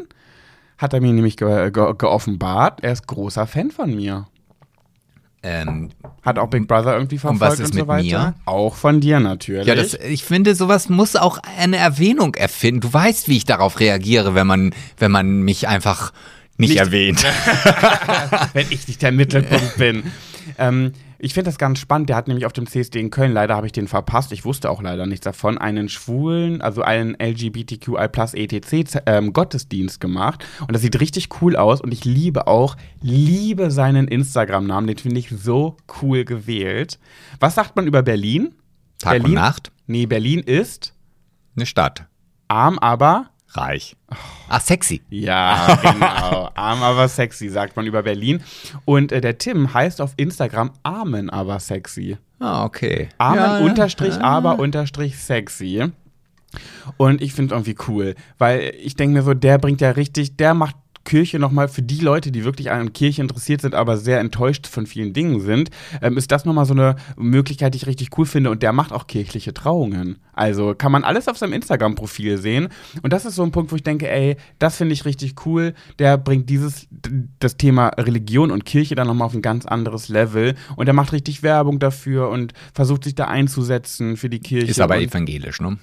hat er mir nämlich ge ge geoffenbart, er ist großer Fan von mir. Ähm, Hat auch Big Brother irgendwie verfolgt was ist und so mit weiter. mir? Auch von dir natürlich. ja, das, ich finde, sowas muss auch eine Erwähnung erfinden. Du weißt, wie ich darauf reagiere, wenn man, wenn man mich einfach nicht, Nicht- erwähnt. wenn ich nicht der Mittelpunkt bin. Ähm, ich finde das ganz spannend. Der hat nämlich auf dem CSD in Köln, leider habe ich den verpasst, ich wusste auch leider nichts davon, einen schwulen, also einen LGBTQI plus ETC ähm, Gottesdienst gemacht. Und das sieht richtig cool aus. Und ich liebe auch, liebe seinen Instagram-Namen. Den finde ich so cool gewählt. Was sagt man über Berlin? Tag Berlin? und Nacht, Nee, Berlin ist eine Stadt. arm, aber Reich. Ach, sexy. Ja, genau. Arm aber sexy, sagt man über Berlin. Und äh, der Tim heißt auf Instagram Armen aber sexy. Ah, okay. Armen Ja, unterstrich ja. aber unterstrich sexy. Und ich finde es irgendwie cool, weil ich denke mir so, der bringt ja richtig, der macht Kirche nochmal für die Leute, die wirklich an Kirche interessiert sind, aber sehr enttäuscht von vielen Dingen sind, ähm, ist das nochmal so eine Möglichkeit, die ich richtig cool finde. Und der macht auch kirchliche Trauungen. Also kann man alles auf seinem Instagram-Profil sehen. Und das ist so ein Punkt, wo ich denke, ey, das finde ich richtig cool. Der bringt dieses, das Thema Religion und Kirche dann nochmal auf ein ganz anderes Level. Und er macht richtig Werbung dafür und versucht sich da einzusetzen für die Kirche. Ist aber evangelisch, ne?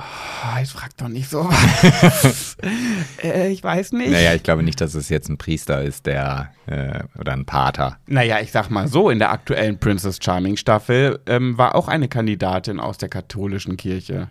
Ah, jetzt frag doch nicht so. äh, ich weiß nicht. Naja, ich glaube nicht, dass es jetzt ein Priester ist, der äh, oder ein Pater. Naja, ich sag mal so, in der aktuellen Princess Charming Staffel ähm, war auch eine Kandidatin aus der katholischen Kirche,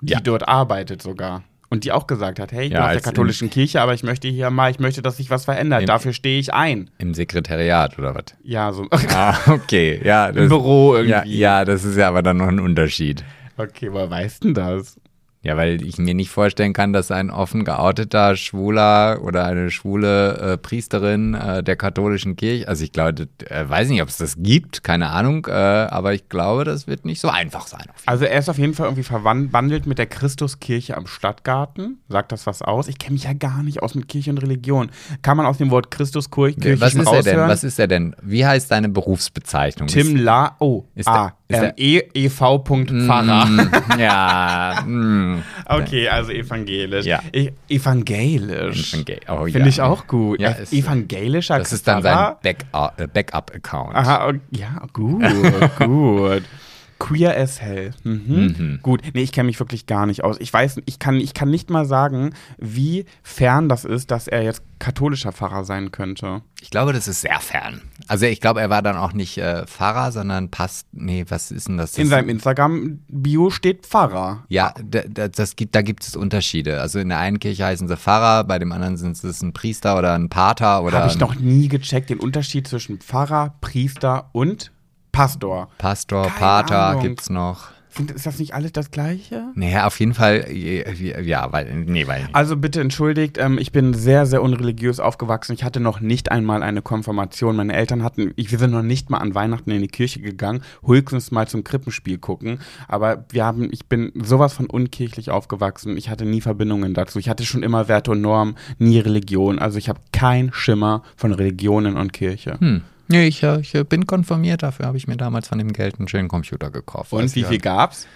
die Ja. dort arbeitet sogar. Und die auch gesagt hat, hey, ich Ja, bin aus der katholischen Kirche, aber ich möchte hier mal, ich möchte, dass sich was verändert. Im- Dafür stehe ich ein. Im Sekretariat oder was? Ja, so Ah, okay. Ja, im das, Büro ja, irgendwie. ja, das ist ja aber dann noch ein Unterschied. Okay, woher weißt denn das? Ja, weil ich mir nicht vorstellen kann, dass ein offen geouteter Schwuler oder eine schwule äh, Priesterin äh, der katholischen Kirche, also ich glaube, äh, weiß nicht, ob es das gibt, keine Ahnung, äh, aber ich glaube, das wird nicht so einfach sein. Also er ist auf jeden Fall irgendwie verwandelt mit der Christuskirche am Stadtgarten. Sagt das was aus? Ich kenne mich ja gar nicht aus mit Kirche und Religion. Kann man aus dem Wort Christuskirche Was ist er denn? raushören? Was ist er denn? Wie heißt deine Berufsbezeichnung? Tim La, oh, Ist ah, ähm, der- e, ev.pfarrer. Mm, ja, mm, Okay, also evangelisch. Ja. E evangelisch. Evangel- oh, Finde ja. ich auch gut. Ja, Ev- ist- Evangelischer das ist dann sein äh, Backup-Account. Aha, ok- ja, gut, gut. Queer as hell. Mhm. Gut, nee, ich kenne mich wirklich gar nicht aus. Ich weiß, ich kann, ich kann nicht mal sagen, wie fern das ist, dass er jetzt katholischer Pfarrer sein könnte. Ich glaube, das ist sehr fern. Also ich glaube, er war dann auch nicht äh, Pfarrer, sondern passt. Nee, was ist denn das? In das seinem Instagram-Bio steht Pfarrer. ja, da, da, das gibt, da gibt es Unterschiede. Also in der einen Kirche heißen sie Pfarrer, bei dem anderen sind es ein Priester oder ein Pater oder Habe ich noch nie gecheckt, den Unterschied zwischen Pfarrer, Priester und Pastor. Pastor, Keine Pater Ahnung. gibt's noch. Sind, ist das nicht alles das Gleiche? Nee, auf jeden Fall, ja, weil, nee, weil. Also bitte entschuldigt, ähm, ich bin sehr, sehr unreligiös aufgewachsen. Ich hatte noch nicht einmal eine Konfirmation. Meine Eltern hatten, ich, wir sind noch nicht mal an Weihnachten in die Kirche gegangen, höchstens mal zum Krippenspiel gucken. Aber wir haben, ich bin sowas von unkirchlich aufgewachsen. Ich hatte nie Verbindungen dazu. Ich hatte schon immer Werte und Normen, nie Religion. Also ich habe keinen Schimmer von Religionen und Kirche. Hm. Nee, ich, äh, ich äh, bin konfirmiert, dafür habe ich mir damals von dem Geld einen schönen Computer gekauft. Und Weißt wie viel gab's?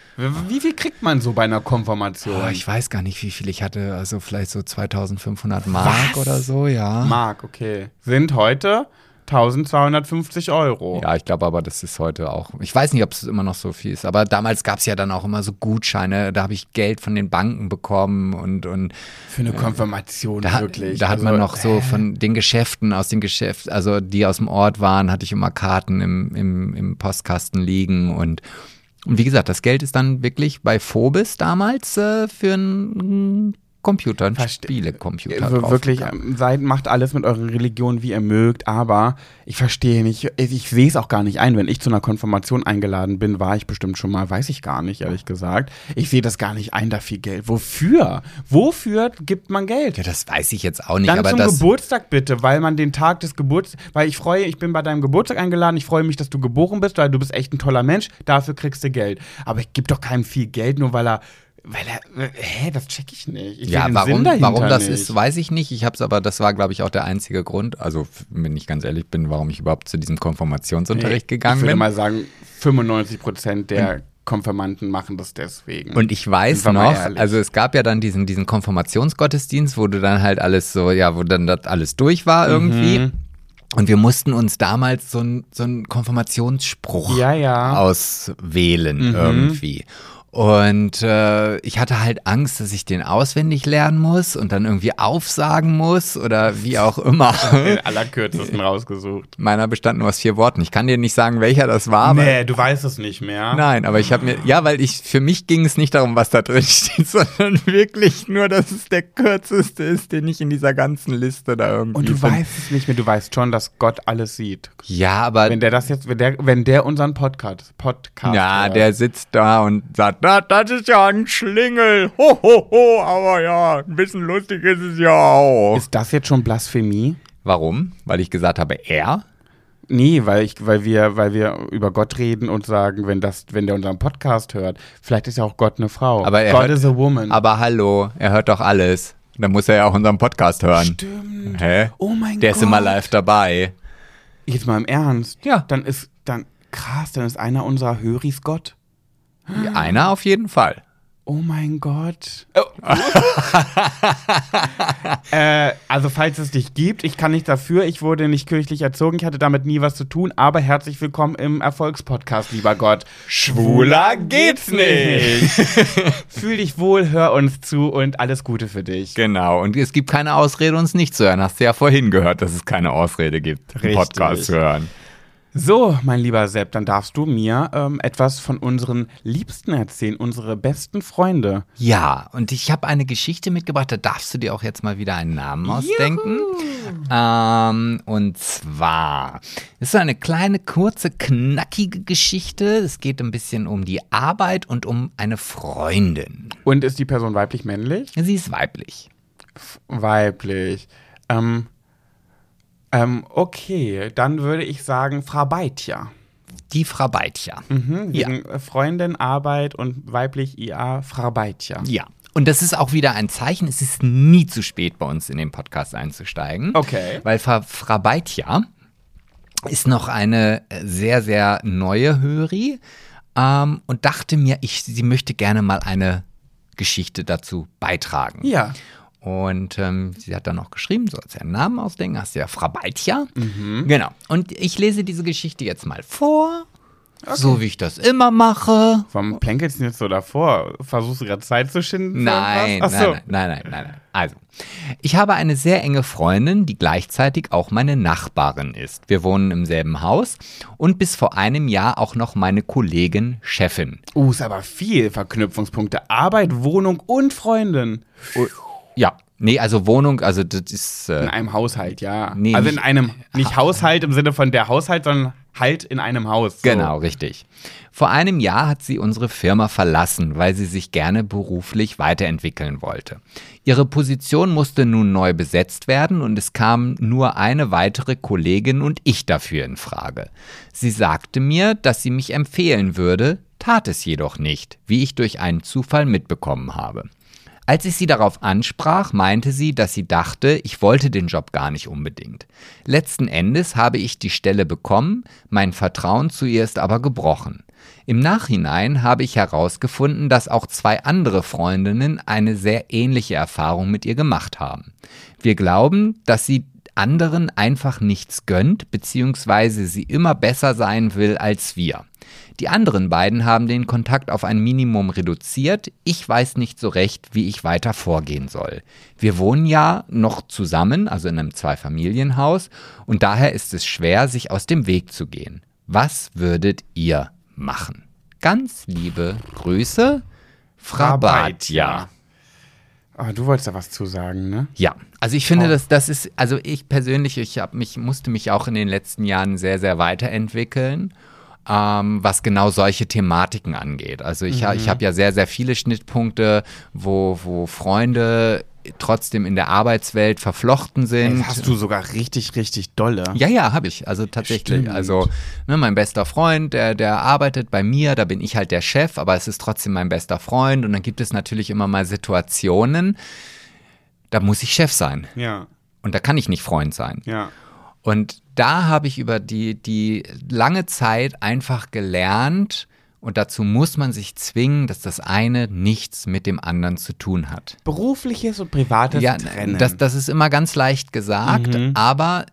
Wie viel kriegt man so bei einer Konfirmation? Oh, ich weiß gar nicht, wie viel ich hatte. Also vielleicht so 2500 Mark Was? oder so, ja. Mark, okay. Sind heute 1250 Euro. Ja, ich glaube aber, das ist heute auch. Ich weiß nicht, ob es immer noch so viel ist, aber damals gab es ja dann auch immer so Gutscheine. Da habe ich Geld von den Banken bekommen und, und Für eine Konfirmation da, hat- wirklich. da hat Also, man noch so von den Geschäften aus den Geschäften, also die aus dem Ort waren, hatte ich immer Karten im, im, im Postkasten liegen und und wie gesagt, das Geld ist dann wirklich bei Phobis damals äh, für einen Computer, einen Verste- Spielecomputer. Also wirklich, ähm, seid, macht alles mit eurer Religion, wie ihr mögt, aber ich verstehe nicht, ich, ich sehe es auch gar nicht ein. Wenn ich zu einer Konfirmation eingeladen bin, war ich bestimmt schon mal, weiß ich gar nicht, ehrlich gesagt. Ich sehe das gar nicht ein, da viel Geld. Wofür? Wofür gibt man Geld? Ja, das weiß ich jetzt auch nicht, Dann aber zum. Geburtstag bitte, weil man den Tag des Geburts, weil ich freue, ich bin bei deinem Geburtstag eingeladen, ich freue mich, dass du geboren bist, weil du bist echt ein toller Mensch, dafür kriegst du Geld. Aber ich gebe doch keinem viel Geld, nur weil er, weil er, äh, hä, das check ich nicht. Ich Ja, warum, warum das nicht. ist, weiß ich nicht. Ich habe es aber, das war, glaube ich, auch der einzige Grund, also wenn ich ganz ehrlich bin, warum ich überhaupt zu diesem Konfirmationsunterricht gegangen Ich würde bin. mal sagen, 95 Prozent der Konfirmanden machen das deswegen. Und ich weiß noch, also es gab ja dann diesen, diesen Konfirmationsgottesdienst, wo du dann halt alles so, ja, wo dann das alles durch war irgendwie. Mhm. Und wir mussten uns damals so einen so einen Konfirmationsspruch Ja, ja. auswählen Mhm. irgendwie. Und äh, ich hatte halt Angst, dass ich den auswendig lernen muss und dann irgendwie aufsagen muss oder wie auch immer. den allerkürzesten rausgesucht. Meiner bestand nur aus vier Worten. Ich kann dir nicht sagen, welcher das war. aber- nee, du weißt es nicht mehr. Nein, aber ich habe mir, ja, weil ich, für mich ging es nicht darum, was da drin steht, sondern wirklich nur, dass es der kürzeste ist, den ich in dieser ganzen Liste da irgendwie Und du finde. weißt es nicht mehr, du weißt schon, dass Gott alles sieht. Ja, aber, Wenn der das jetzt, wenn der, wenn der unseren Podcast, Podcast ja, hört. der sitzt da und sagt, na, das ist ja ein Schlingel, ho, ho, ho, aber ja, ein bisschen lustig ist es ja auch. Ist das jetzt schon Blasphemie? Warum? Weil ich gesagt habe, er? Nee, weil ich, weil wir, weil wir über Gott reden und sagen, wenn das, wenn der unseren Podcast hört, vielleicht ist ja auch Gott eine Frau. Aber er God hört- is a woman. Aber hallo, er hört doch alles. Dann muss er ja auch unseren Podcast hören. Stimmt. Hä? Oh mein Der Gott. ist immer live dabei. Jetzt mal im Ernst. Ja. Dann ist, dann, krass, dann ist einer unserer Höris Gott. Einer auf jeden Fall. Oh mein Gott. Oh. äh, also falls es dich gibt, ich kann nicht dafür, ich wurde nicht kirchlich erzogen, ich hatte damit nie was zu tun, aber herzlich willkommen im Erfolgspodcast, lieber Gott. Schwuler geht's nicht. Fühl dich wohl, hör uns zu und alles Gute für dich. Genau, und es gibt keine Ausrede, uns nicht zu hören. Hast du ja vorhin gehört, dass es keine Ausrede gibt, einen Richtig. Podcast zu hören. So, mein lieber Sepp, dann darfst du mir ähm, etwas von unseren Liebsten erzählen, unsere besten Freunde. Ja, und ich habe eine Geschichte mitgebracht, da darfst du dir auch jetzt mal wieder einen Namen ausdenken. Ähm, und zwar ist so eine kleine, kurze, knackige Geschichte. Es geht ein bisschen um die Arbeit und um eine Freundin. Und ist die Person weiblich, männlich? Sie ist weiblich. Weiblich. Ähm, ähm, okay, dann würde ich sagen Frau Beitja. Die Frau Beitja. Mhm, Ja. wegen äh, Freundin, Arbeit und weiblich IA Frau Beitja. Ja. Und das ist auch wieder ein Zeichen, es ist nie zu spät bei uns in den Podcast einzusteigen. Okay. Weil Frau Beitja ist noch eine sehr, sehr neue Höri ähm, und dachte mir, ich, sie möchte gerne mal eine Geschichte dazu beitragen. Ja. Und ähm, sie hat dann noch geschrieben, so als ihren Namen ausdenken, hast du ja Frau Beitja. Mhm. Genau. Und ich lese diese Geschichte jetzt mal vor So wie ich das immer mache. Warum plänkelst du jetzt so davor? Versuchst du gerade Zeit zu schinden? Nein, nein, nein, nein, nein, nein, nein. Also, ich habe eine sehr enge Freundin, die gleichzeitig auch meine Nachbarin ist. Wir wohnen im selben Haus und bis vor einem Jahr auch noch meine Kollegin Chefin. Uh, ist aber viel Verknüpfungspunkte. Arbeit, Wohnung und Freundin. Ja, nee, also Wohnung, also das ist. In Äh, einem Haushalt, ja. Nee, also in einem, nicht Haushalt im Sinne von der Haushalt, sondern halt in einem Haus. So. Genau, richtig. Vor einem Jahr hat sie unsere Firma verlassen, weil sie sich gerne beruflich weiterentwickeln wollte. Ihre Position musste nun neu besetzt werden und es kam nur eine weitere Kollegin und ich dafür in Frage. Sie sagte mir, dass sie mich empfehlen würde, tat es jedoch nicht, wie ich durch einen Zufall mitbekommen habe. Als ich sie darauf ansprach, meinte sie, dass sie dachte, ich wollte den Job gar nicht unbedingt. Letzten Endes habe ich die Stelle bekommen, mein Vertrauen zu ihr ist aber gebrochen. Im Nachhinein habe ich herausgefunden, dass auch zwei andere Freundinnen eine sehr ähnliche Erfahrung mit ihr gemacht haben. Wir glauben, dass sie anderen einfach nichts gönnt, beziehungsweise sie immer besser sein will als wir. Die anderen beiden haben den Kontakt auf ein Minimum reduziert. Ich weiß nicht so recht, wie ich weiter vorgehen soll. Wir wohnen ja noch zusammen, also in einem Zweifamilienhaus, und daher ist es schwer, sich aus dem Weg zu gehen. Was würdet ihr machen? Ganz liebe Grüße, Frau Batja. Ah, du wolltest da was zu sagen, ne? Ja, also ich finde, Oh. dass das ist, also ich persönlich, ich habe mich, musste mich auch in den letzten Jahren sehr, sehr weiterentwickeln, ähm, was genau solche Thematiken angeht. Also ich, ha- ich habe ja sehr, sehr viele Schnittpunkte, wo, wo Freunde trotzdem in der Arbeitswelt verflochten sind. Das hast du sogar richtig, richtig dolle. Ja, ja, habe ich. Also tatsächlich. Stimmt. Also ne, mein bester Freund, der, der arbeitet bei mir, da bin ich halt der Chef, aber es ist trotzdem mein bester Freund. Und dann gibt es natürlich immer mal Situationen, da muss ich Chef sein. Ja, Und da kann ich nicht Freund sein. ja. Und da habe ich über die, die lange Zeit einfach gelernt, und dazu muss man sich zwingen, dass das eine nichts mit dem anderen zu tun hat. Berufliches und privates Ja, Trennen. das, das ist immer ganz leicht gesagt, Mhm. aber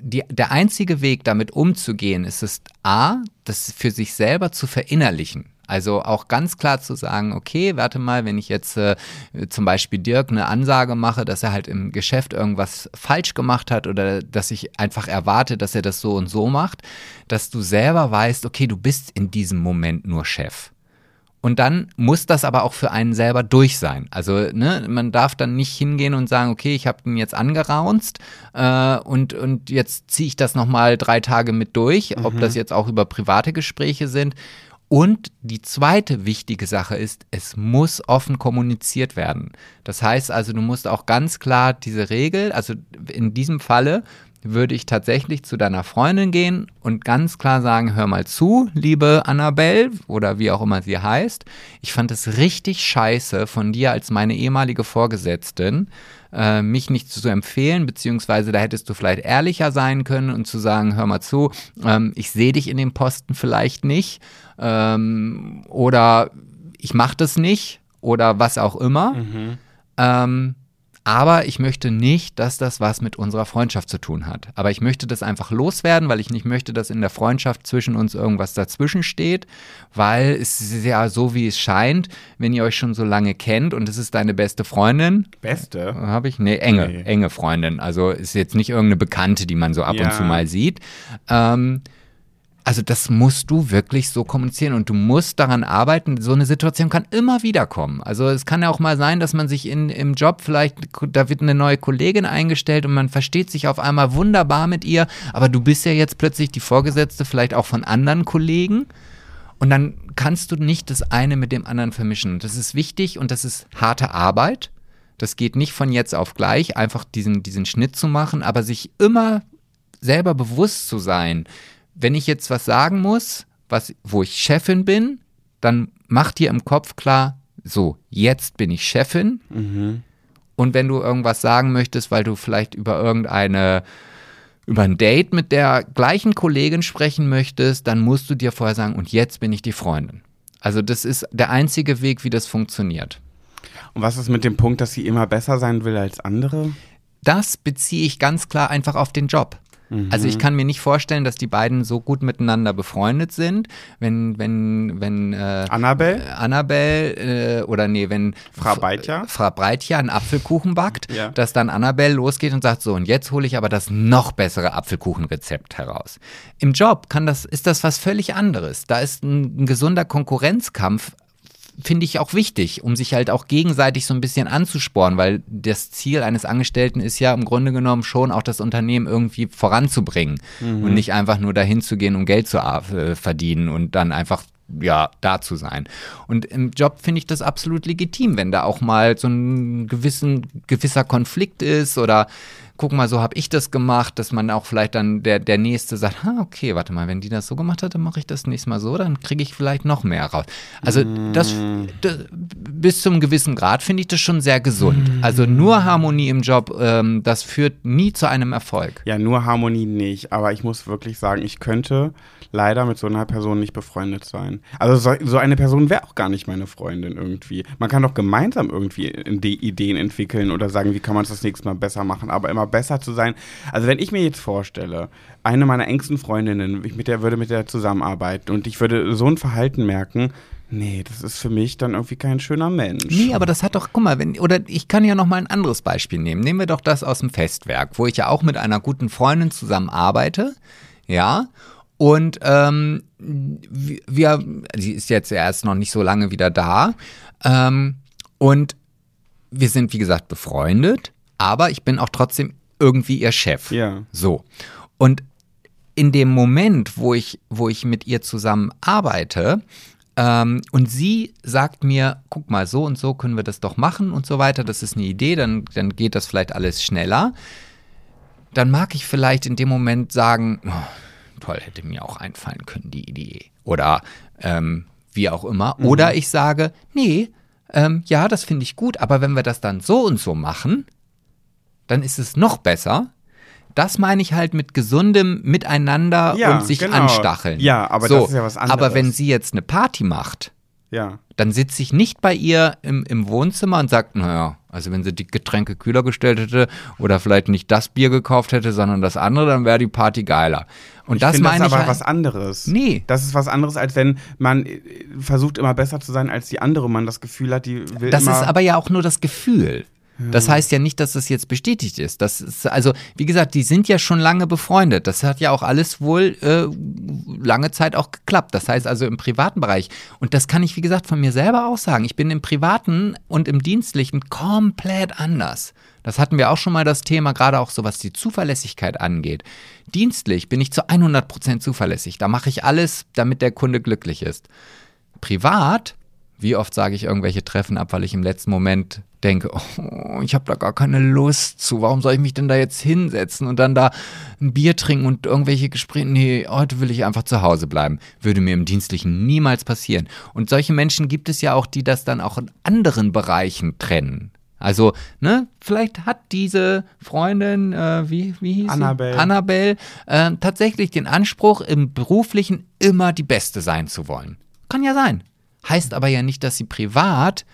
die, der einzige Weg, damit umzugehen, ist es A, das für sich selber zu verinnerlichen. Also auch ganz klar zu sagen, okay, warte mal, wenn ich jetzt äh, zum Beispiel Dirk eine Ansage mache, dass er halt im Geschäft irgendwas falsch gemacht hat oder dass ich einfach erwarte, dass er das so und so macht, dass du selber weißt, okay, du bist in diesem Moment nur Chef. Und dann muss das aber auch für einen selber durch sein. Also ne, man darf dann nicht hingehen und sagen, okay, ich habe ihn jetzt angeraunzt äh, und, und jetzt ziehe ich das nochmal drei Tage mit durch, ob das jetzt auch über private Gespräche sind. Und die zweite wichtige Sache ist, es muss offen kommuniziert werden. Das heißt also, du musst auch ganz klar diese Regel, also in diesem Falle würde ich tatsächlich zu deiner Freundin gehen und ganz klar sagen, hör mal zu, liebe Annabelle oder wie auch immer sie heißt. Ich fand es richtig scheiße von dir als meine ehemalige Vorgesetzten, äh, mich nicht zu empfehlen, beziehungsweise da hättest du vielleicht ehrlicher sein können und zu sagen, hör mal zu, ähm, ich sehe dich in dem Posten vielleicht nicht ähm, oder ich mache das nicht oder was auch immer. Ähm, aber ich möchte nicht, dass das was mit unserer Freundschaft zu tun hat. Aber ich möchte das einfach loswerden, weil ich nicht möchte, dass in der Freundschaft zwischen uns irgendwas dazwischen steht, weil es ist ja so, wie es scheint, wenn ihr euch schon so lange kennt und es ist deine beste Freundin, Beste. habe ich? Nee, enge, Nee. enge Freundin. Also ist jetzt nicht irgendeine Bekannte, die man so ab Ja. und zu mal sieht. Ähm, also das musst du wirklich so kommunizieren und du musst daran arbeiten. So eine Situation kann immer wieder kommen. Also es kann ja auch mal sein, dass man sich in, im Job vielleicht, da wird eine neue Kollegin eingestellt und man versteht sich auf einmal wunderbar mit ihr, aber du bist ja jetzt plötzlich die Vorgesetzte vielleicht auch von anderen Kollegen. Und dann kannst du nicht das eine mit dem anderen vermischen. Das ist wichtig und das ist harte Arbeit. Das geht nicht von jetzt auf gleich, einfach diesen, diesen Schnitt zu machen, aber sich immer selber bewusst zu sein, wenn ich jetzt was sagen muss, was, wo ich Chefin bin, dann mach dir im Kopf klar, so, jetzt bin ich Chefin. Und wenn du irgendwas sagen möchtest, weil du vielleicht über irgendeine, über ein Date mit der gleichen Kollegin sprechen möchtest, dann musst du dir vorher sagen, und jetzt bin ich die Freundin. Also das ist der einzige Weg, wie das funktioniert. Und was ist mit dem Punkt, dass sie immer besser sein will als andere? Das beziehe ich ganz klar einfach auf den Job. Also ich kann mir nicht vorstellen, dass die beiden so gut miteinander befreundet sind, wenn, wenn, wenn äh, Annabelle? Annabelle äh, oder nee, wenn Frau Breitja? Frau Breitja einen Apfelkuchen backt, Ja. dass dann Annabelle losgeht und sagt, so und jetzt hole ich aber das noch bessere Apfelkuchenrezept heraus. Im Job kann das, ist das was völlig anderes. Da ist ein, ein gesunder Konkurrenzkampf finde ich auch wichtig, um sich halt auch gegenseitig so ein bisschen anzusporen, weil das Ziel eines Angestellten ist ja im Grunde genommen schon auch das Unternehmen irgendwie voranzubringen und nicht einfach nur dahin zu gehen, um Geld zu äh, verdienen und dann einfach ja, da zu sein. Und im Job finde ich das absolut legitim, wenn da auch mal so ein gewissen, gewisser Konflikt ist oder guck mal, so habe ich das gemacht, dass man auch vielleicht dann der, der Nächste sagt, ah, okay, warte mal, wenn die das so gemacht hat, dann mache ich das nächste Mal so, dann kriege ich vielleicht noch mehr raus. Also das, das bis zum gewissen Grad finde ich das schon sehr gesund. Also nur Harmonie im Job, ähm, das führt nie zu einem Erfolg. Ja, nur Harmonie nicht. Aber ich muss wirklich sagen, ich könnte leider mit so einer Person nicht befreundet sein. Also so, so eine Person wäre auch gar nicht meine Freundin irgendwie. Man kann doch gemeinsam irgendwie Ideen entwickeln oder sagen, wie kann man es das nächste Mal besser machen. Aber immer besser zu sein. Also wenn ich mir jetzt vorstelle, eine meiner engsten Freundinnen, ich mit der würde mit der zusammenarbeiten und ich würde so ein Verhalten merken, nee, das ist für mich dann irgendwie kein schöner Mensch. Nee, aber das hat doch, guck mal, wenn, oder ich kann ja noch mal ein anderes Beispiel nehmen. Nehmen wir doch das aus dem Festwerk, wo ich ja auch mit einer guten Freundin zusammen arbeite, ja, und ähm, wir, sie ist jetzt erst noch nicht so lange wieder da, ähm, und wir sind, wie gesagt, befreundet, aber ich bin auch trotzdem irgendwie ihr Chef. Ja. So. Und in dem Moment, wo ich, wo ich mit ihr zusammen arbeite, ähm, und sie sagt mir, guck mal, so und so können wir das doch machen und so weiter, das ist eine Idee, dann, dann geht das vielleicht alles schneller. Dann mag ich vielleicht in dem Moment sagen, oh, toll, hätte mir auch einfallen können, die Idee. Oder ähm, wie auch immer. Oder ich sage, nee, ähm, ja, das finde ich gut, aber wenn wir das dann so und so machen, dann ist es noch besser. Das meine ich halt mit gesundem Miteinander Ja, und sich genau. anstacheln. Ja, aber so, das ist ja was anderes. Aber wenn sie jetzt eine Party macht, Ja. dann sitze ich nicht bei ihr im, im Wohnzimmer und sage, naja, also wenn sie die Getränke kühler gestellt hätte oder vielleicht nicht das Bier gekauft hätte, sondern das andere, dann wäre die Party geiler. Und das finde meine das ich aber halt, was anderes. Nee. Das ist was anderes, als wenn man äh, versucht immer besser zu sein als die andere, man das Gefühl hat, die will Das ist aber ja auch nur das Gefühl. Das heißt ja nicht, dass das jetzt bestätigt ist. Das ist also, wie gesagt, die sind ja schon lange befreundet. Das hat ja auch alles wohl äh, lange Zeit auch geklappt. Das heißt also im privaten Bereich. Und das kann ich, wie gesagt, von mir selber auch sagen. Ich bin im privaten und im dienstlichen komplett anders. Das hatten wir auch schon mal das Thema, gerade auch so was die Zuverlässigkeit angeht. Dienstlich bin ich zu 100% zuverlässig. Da mache ich alles, damit der Kunde glücklich ist. Privat wie oft sage ich irgendwelche Treffen ab, weil ich im letzten Moment denke, oh, ich habe da gar keine Lust zu. Warum soll ich mich denn da jetzt hinsetzen und dann da ein Bier trinken und irgendwelche Gespräche? Nee, heute will ich einfach zu Hause bleiben. Würde mir im Dienstlichen niemals passieren. Und solche Menschen gibt es ja auch, die das dann auch in anderen Bereichen trennen. Also, ne, vielleicht hat diese Freundin, äh, wie, wie hieß Annabelle. sie? Annabelle, äh, tatsächlich den Anspruch, im Beruflichen immer die Beste sein zu wollen. Kann ja sein. Heißt aber ja nicht, dass sie privat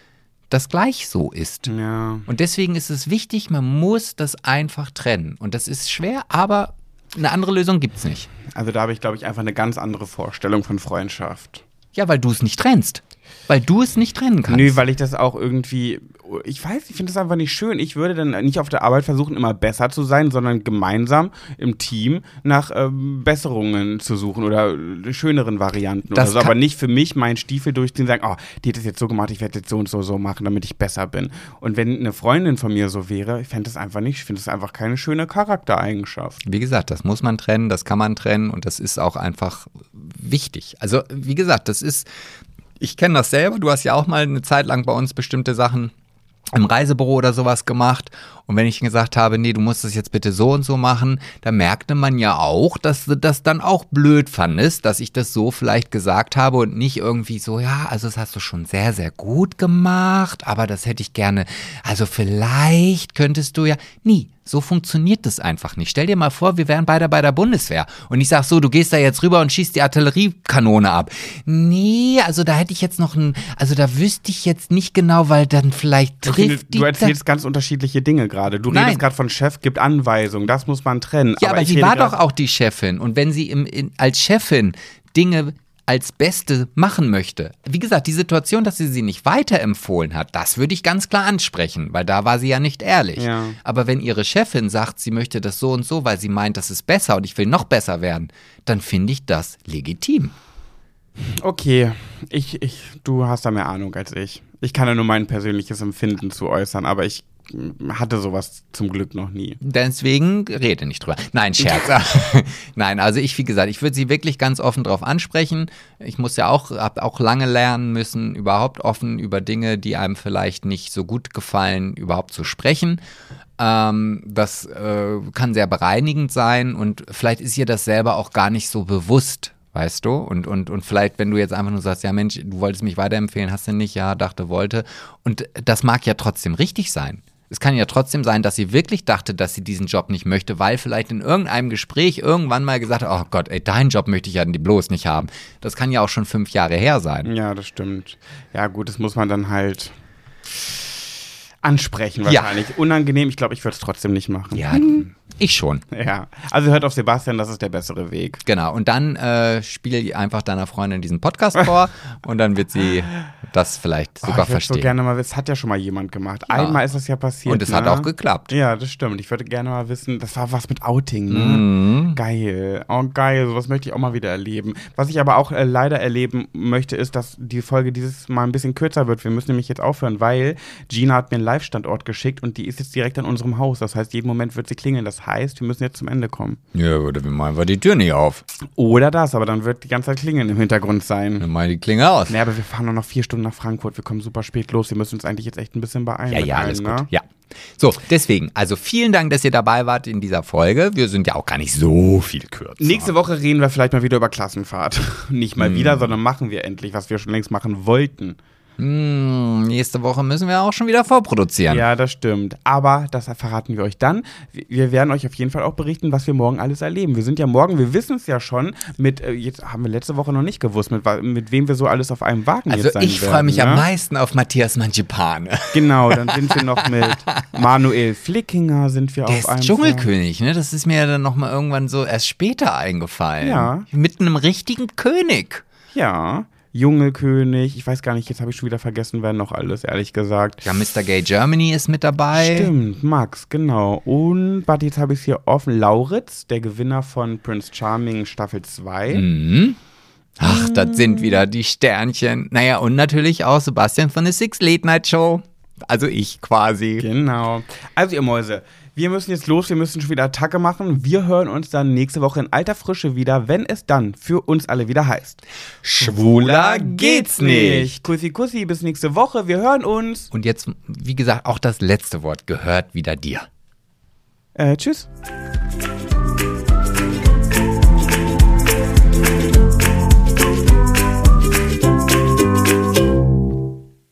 das gleich so ist. Ja. Und deswegen ist es wichtig, man muss das einfach trennen. Und das ist schwer, aber eine andere Lösung gibt es nicht. Also da habe ich, glaube ich, einfach eine ganz andere Vorstellung von Freundschaft. Ja, weil du es nicht trennst. Weil du es nicht trennen kannst. Nö, weil ich das auch irgendwie, ich weiß, ich finde das einfach nicht schön. Ich würde dann nicht auf der Arbeit versuchen, immer besser zu sein, sondern gemeinsam im Team nach ähm, Besserungen zu suchen oder äh, schöneren Varianten Das oder so. Aber nicht für mich meinen Stiefel durchziehen und sagen, oh, die hat das jetzt so gemacht, ich werde jetzt so und so so machen, damit ich besser bin. Und wenn eine Freundin von mir so wäre, ich fände das einfach nicht, ich finde das einfach keine schöne Charaktereigenschaft. Wie gesagt, das muss man trennen, das kann man trennen und das ist auch einfach wichtig. Also, wie gesagt, das ist, ich kenne das selber, du hast ja auch mal eine Zeit lang bei uns bestimmte Sachen im Reisebüro oder sowas gemacht. Und wenn ich gesagt habe, nee, du musst das jetzt bitte so und so machen, da merkte man ja auch, dass du das dann auch blöd fandest, dass ich das so vielleicht gesagt habe und nicht irgendwie so, ja, also das hast du schon sehr, sehr gut gemacht, aber das hätte ich gerne, also vielleicht könntest du ja, nie. So funktioniert das einfach nicht. Stell dir mal vor, wir wären beide bei der Bundeswehr und ich sag so, du gehst da jetzt rüber und schießt die Artilleriekanone ab. Nee, also da hätte ich jetzt noch ein, also da wüsste ich jetzt nicht genau, weil dann vielleicht Ich finde, trifft die. du erzählst ganz unterschiedliche Dinge gerade. Du Nein. redest gerade von Chef, gibt Anweisungen, das muss man trennen. ja, aber, ich sie war doch auch die Chefin und wenn sie im, in, als Chefin Dinge als Beste machen möchte. Wie gesagt, die Situation, dass sie sie nicht weiterempfohlen hat, das würde ich ganz klar ansprechen, weil da war sie ja nicht ehrlich. Ja. Aber wenn ihre Chefin sagt, sie möchte das so und so, weil sie meint, das ist besser und ich will noch besser werden, dann finde ich das legitim. Okay, ich, ich, du hast da mehr Ahnung als ich. Ich kann ja nur mein persönliches Empfinden zu äußern, aber ich hatte sowas zum Glück noch nie. Deswegen rede nicht drüber. Nein, Scherz. Nein, also ich, wie gesagt, ich würde sie wirklich ganz offen drauf ansprechen. Ich muss ja auch, habe auch lange lernen müssen, überhaupt offen über Dinge, die einem vielleicht nicht so gut gefallen, überhaupt zu sprechen. Ähm, das äh, kann sehr bereinigend sein und vielleicht ist ihr das selber auch gar nicht so bewusst. Weißt du? Und, und, und vielleicht, wenn du jetzt einfach nur sagst, ja Mensch, du wolltest mich weiterempfehlen, hast du nicht, ja, dachte, wollte. Und das mag ja trotzdem richtig sein. Es kann ja trotzdem sein, dass sie wirklich dachte, dass sie diesen Job nicht möchte, weil vielleicht in irgendeinem Gespräch irgendwann mal gesagt hat, oh Gott, ey, deinen Job möchte ich ja bloß nicht haben. Das kann ja auch schon fünf Jahre her sein. Ja, das stimmt. Ja, gut, das muss man dann halt ansprechen Ja. wahrscheinlich. Unangenehm, ich glaube, ich würde es trotzdem nicht machen. Ja, ich schon. Ja. Also hört auf Sebastian, das ist der bessere Weg. Genau. Und dann äh, spiel einfach deiner Freundin diesen Podcast vor und dann wird sie das vielleicht Oh, sogar ich würde so verstehen. gerne mal wissen, das hat ja schon mal jemand gemacht. Ja. Einmal ist das ja passiert. und es ne? hat auch geklappt. Ja, das stimmt. Ich würde gerne mal wissen, das war was mit Outing, ne? Mhm. Geil. Oh, geil. Sowas möchte ich auch mal wieder erleben. Was ich aber auch äh, leider erleben möchte, ist, dass die Folge dieses Mal ein bisschen kürzer wird. Wir müssen nämlich jetzt aufhören, weil Gina hat mir einen Live-Standort geschickt und die ist jetzt direkt an unserem Haus. Das heißt, jeden Moment wird sie klingeln. Das heißt, wir müssen jetzt zum Ende kommen. Ja, oder wir machen wir die Tür nicht auf. Oder das, aber dann wird die ganze Zeit Klingeln im Hintergrund sein. Dann machen die Klinge aus. Nee, aber wir fahren nur noch vier Stunden nach Frankfurt. Wir kommen super spät los. Wir müssen uns eigentlich jetzt echt ein bisschen beeilen. Ja, ja, allen, alles ne? gut. Ja. So, deswegen, also vielen Dank, dass ihr dabei wart in dieser Folge. Wir sind ja auch gar nicht so viel kürzer. Nächste Woche reden wir vielleicht mal wieder über Klassenfahrt. Nicht Hm. mal wieder, sondern machen wir endlich, was wir schon längst machen wollten. Hm, nächste Woche müssen wir auch schon wieder vorproduzieren. Ja, das stimmt. Aber das verraten wir euch dann. Wir- werden euch auf jeden Fall auch berichten, was wir morgen alles erleben. Wir sind ja morgen, wir wissen es ja schon, mit, äh, jetzt haben wir letzte Woche noch nicht gewusst, mit, mit wem wir so alles auf einem Wagen Also jetzt sein ich freue mich ne? am meisten auf Matthias Manchipane. Genau, dann sind wir noch mit Manuel Flickinger sind wir Der auf ist einem Dschungelkönig, ne? Das ist mir ja dann nochmal irgendwann so erst später eingefallen. Ja. Mit einem richtigen König. Ja, Dschungelkönig. Ich weiß gar nicht, jetzt habe ich schon wieder vergessen, wer noch alles, ehrlich gesagt. Ja, Mr. Gay Germany ist mit dabei. Stimmt, Max, genau. Und, warte, jetzt habe ich es hier offen. Lauritz, der Gewinner von Prince Charming Staffel 2. Mhm. Ach, das sind wieder die Sternchen. Naja, und natürlich auch Sebastian von der Six Late Night Show. Also ich quasi. Genau. Also, ihr Mäuse, wir müssen jetzt los, wir müssen schon wieder Attacke machen. Wir hören uns dann nächste Woche in alter Frische wieder, wenn es dann für uns alle wieder heißt. Schwuler geht's nicht. Kussi, kussi, bis nächste Woche. Wir hören uns. Und jetzt, wie gesagt, auch das letzte Wort gehört wieder dir. Äh, tschüss.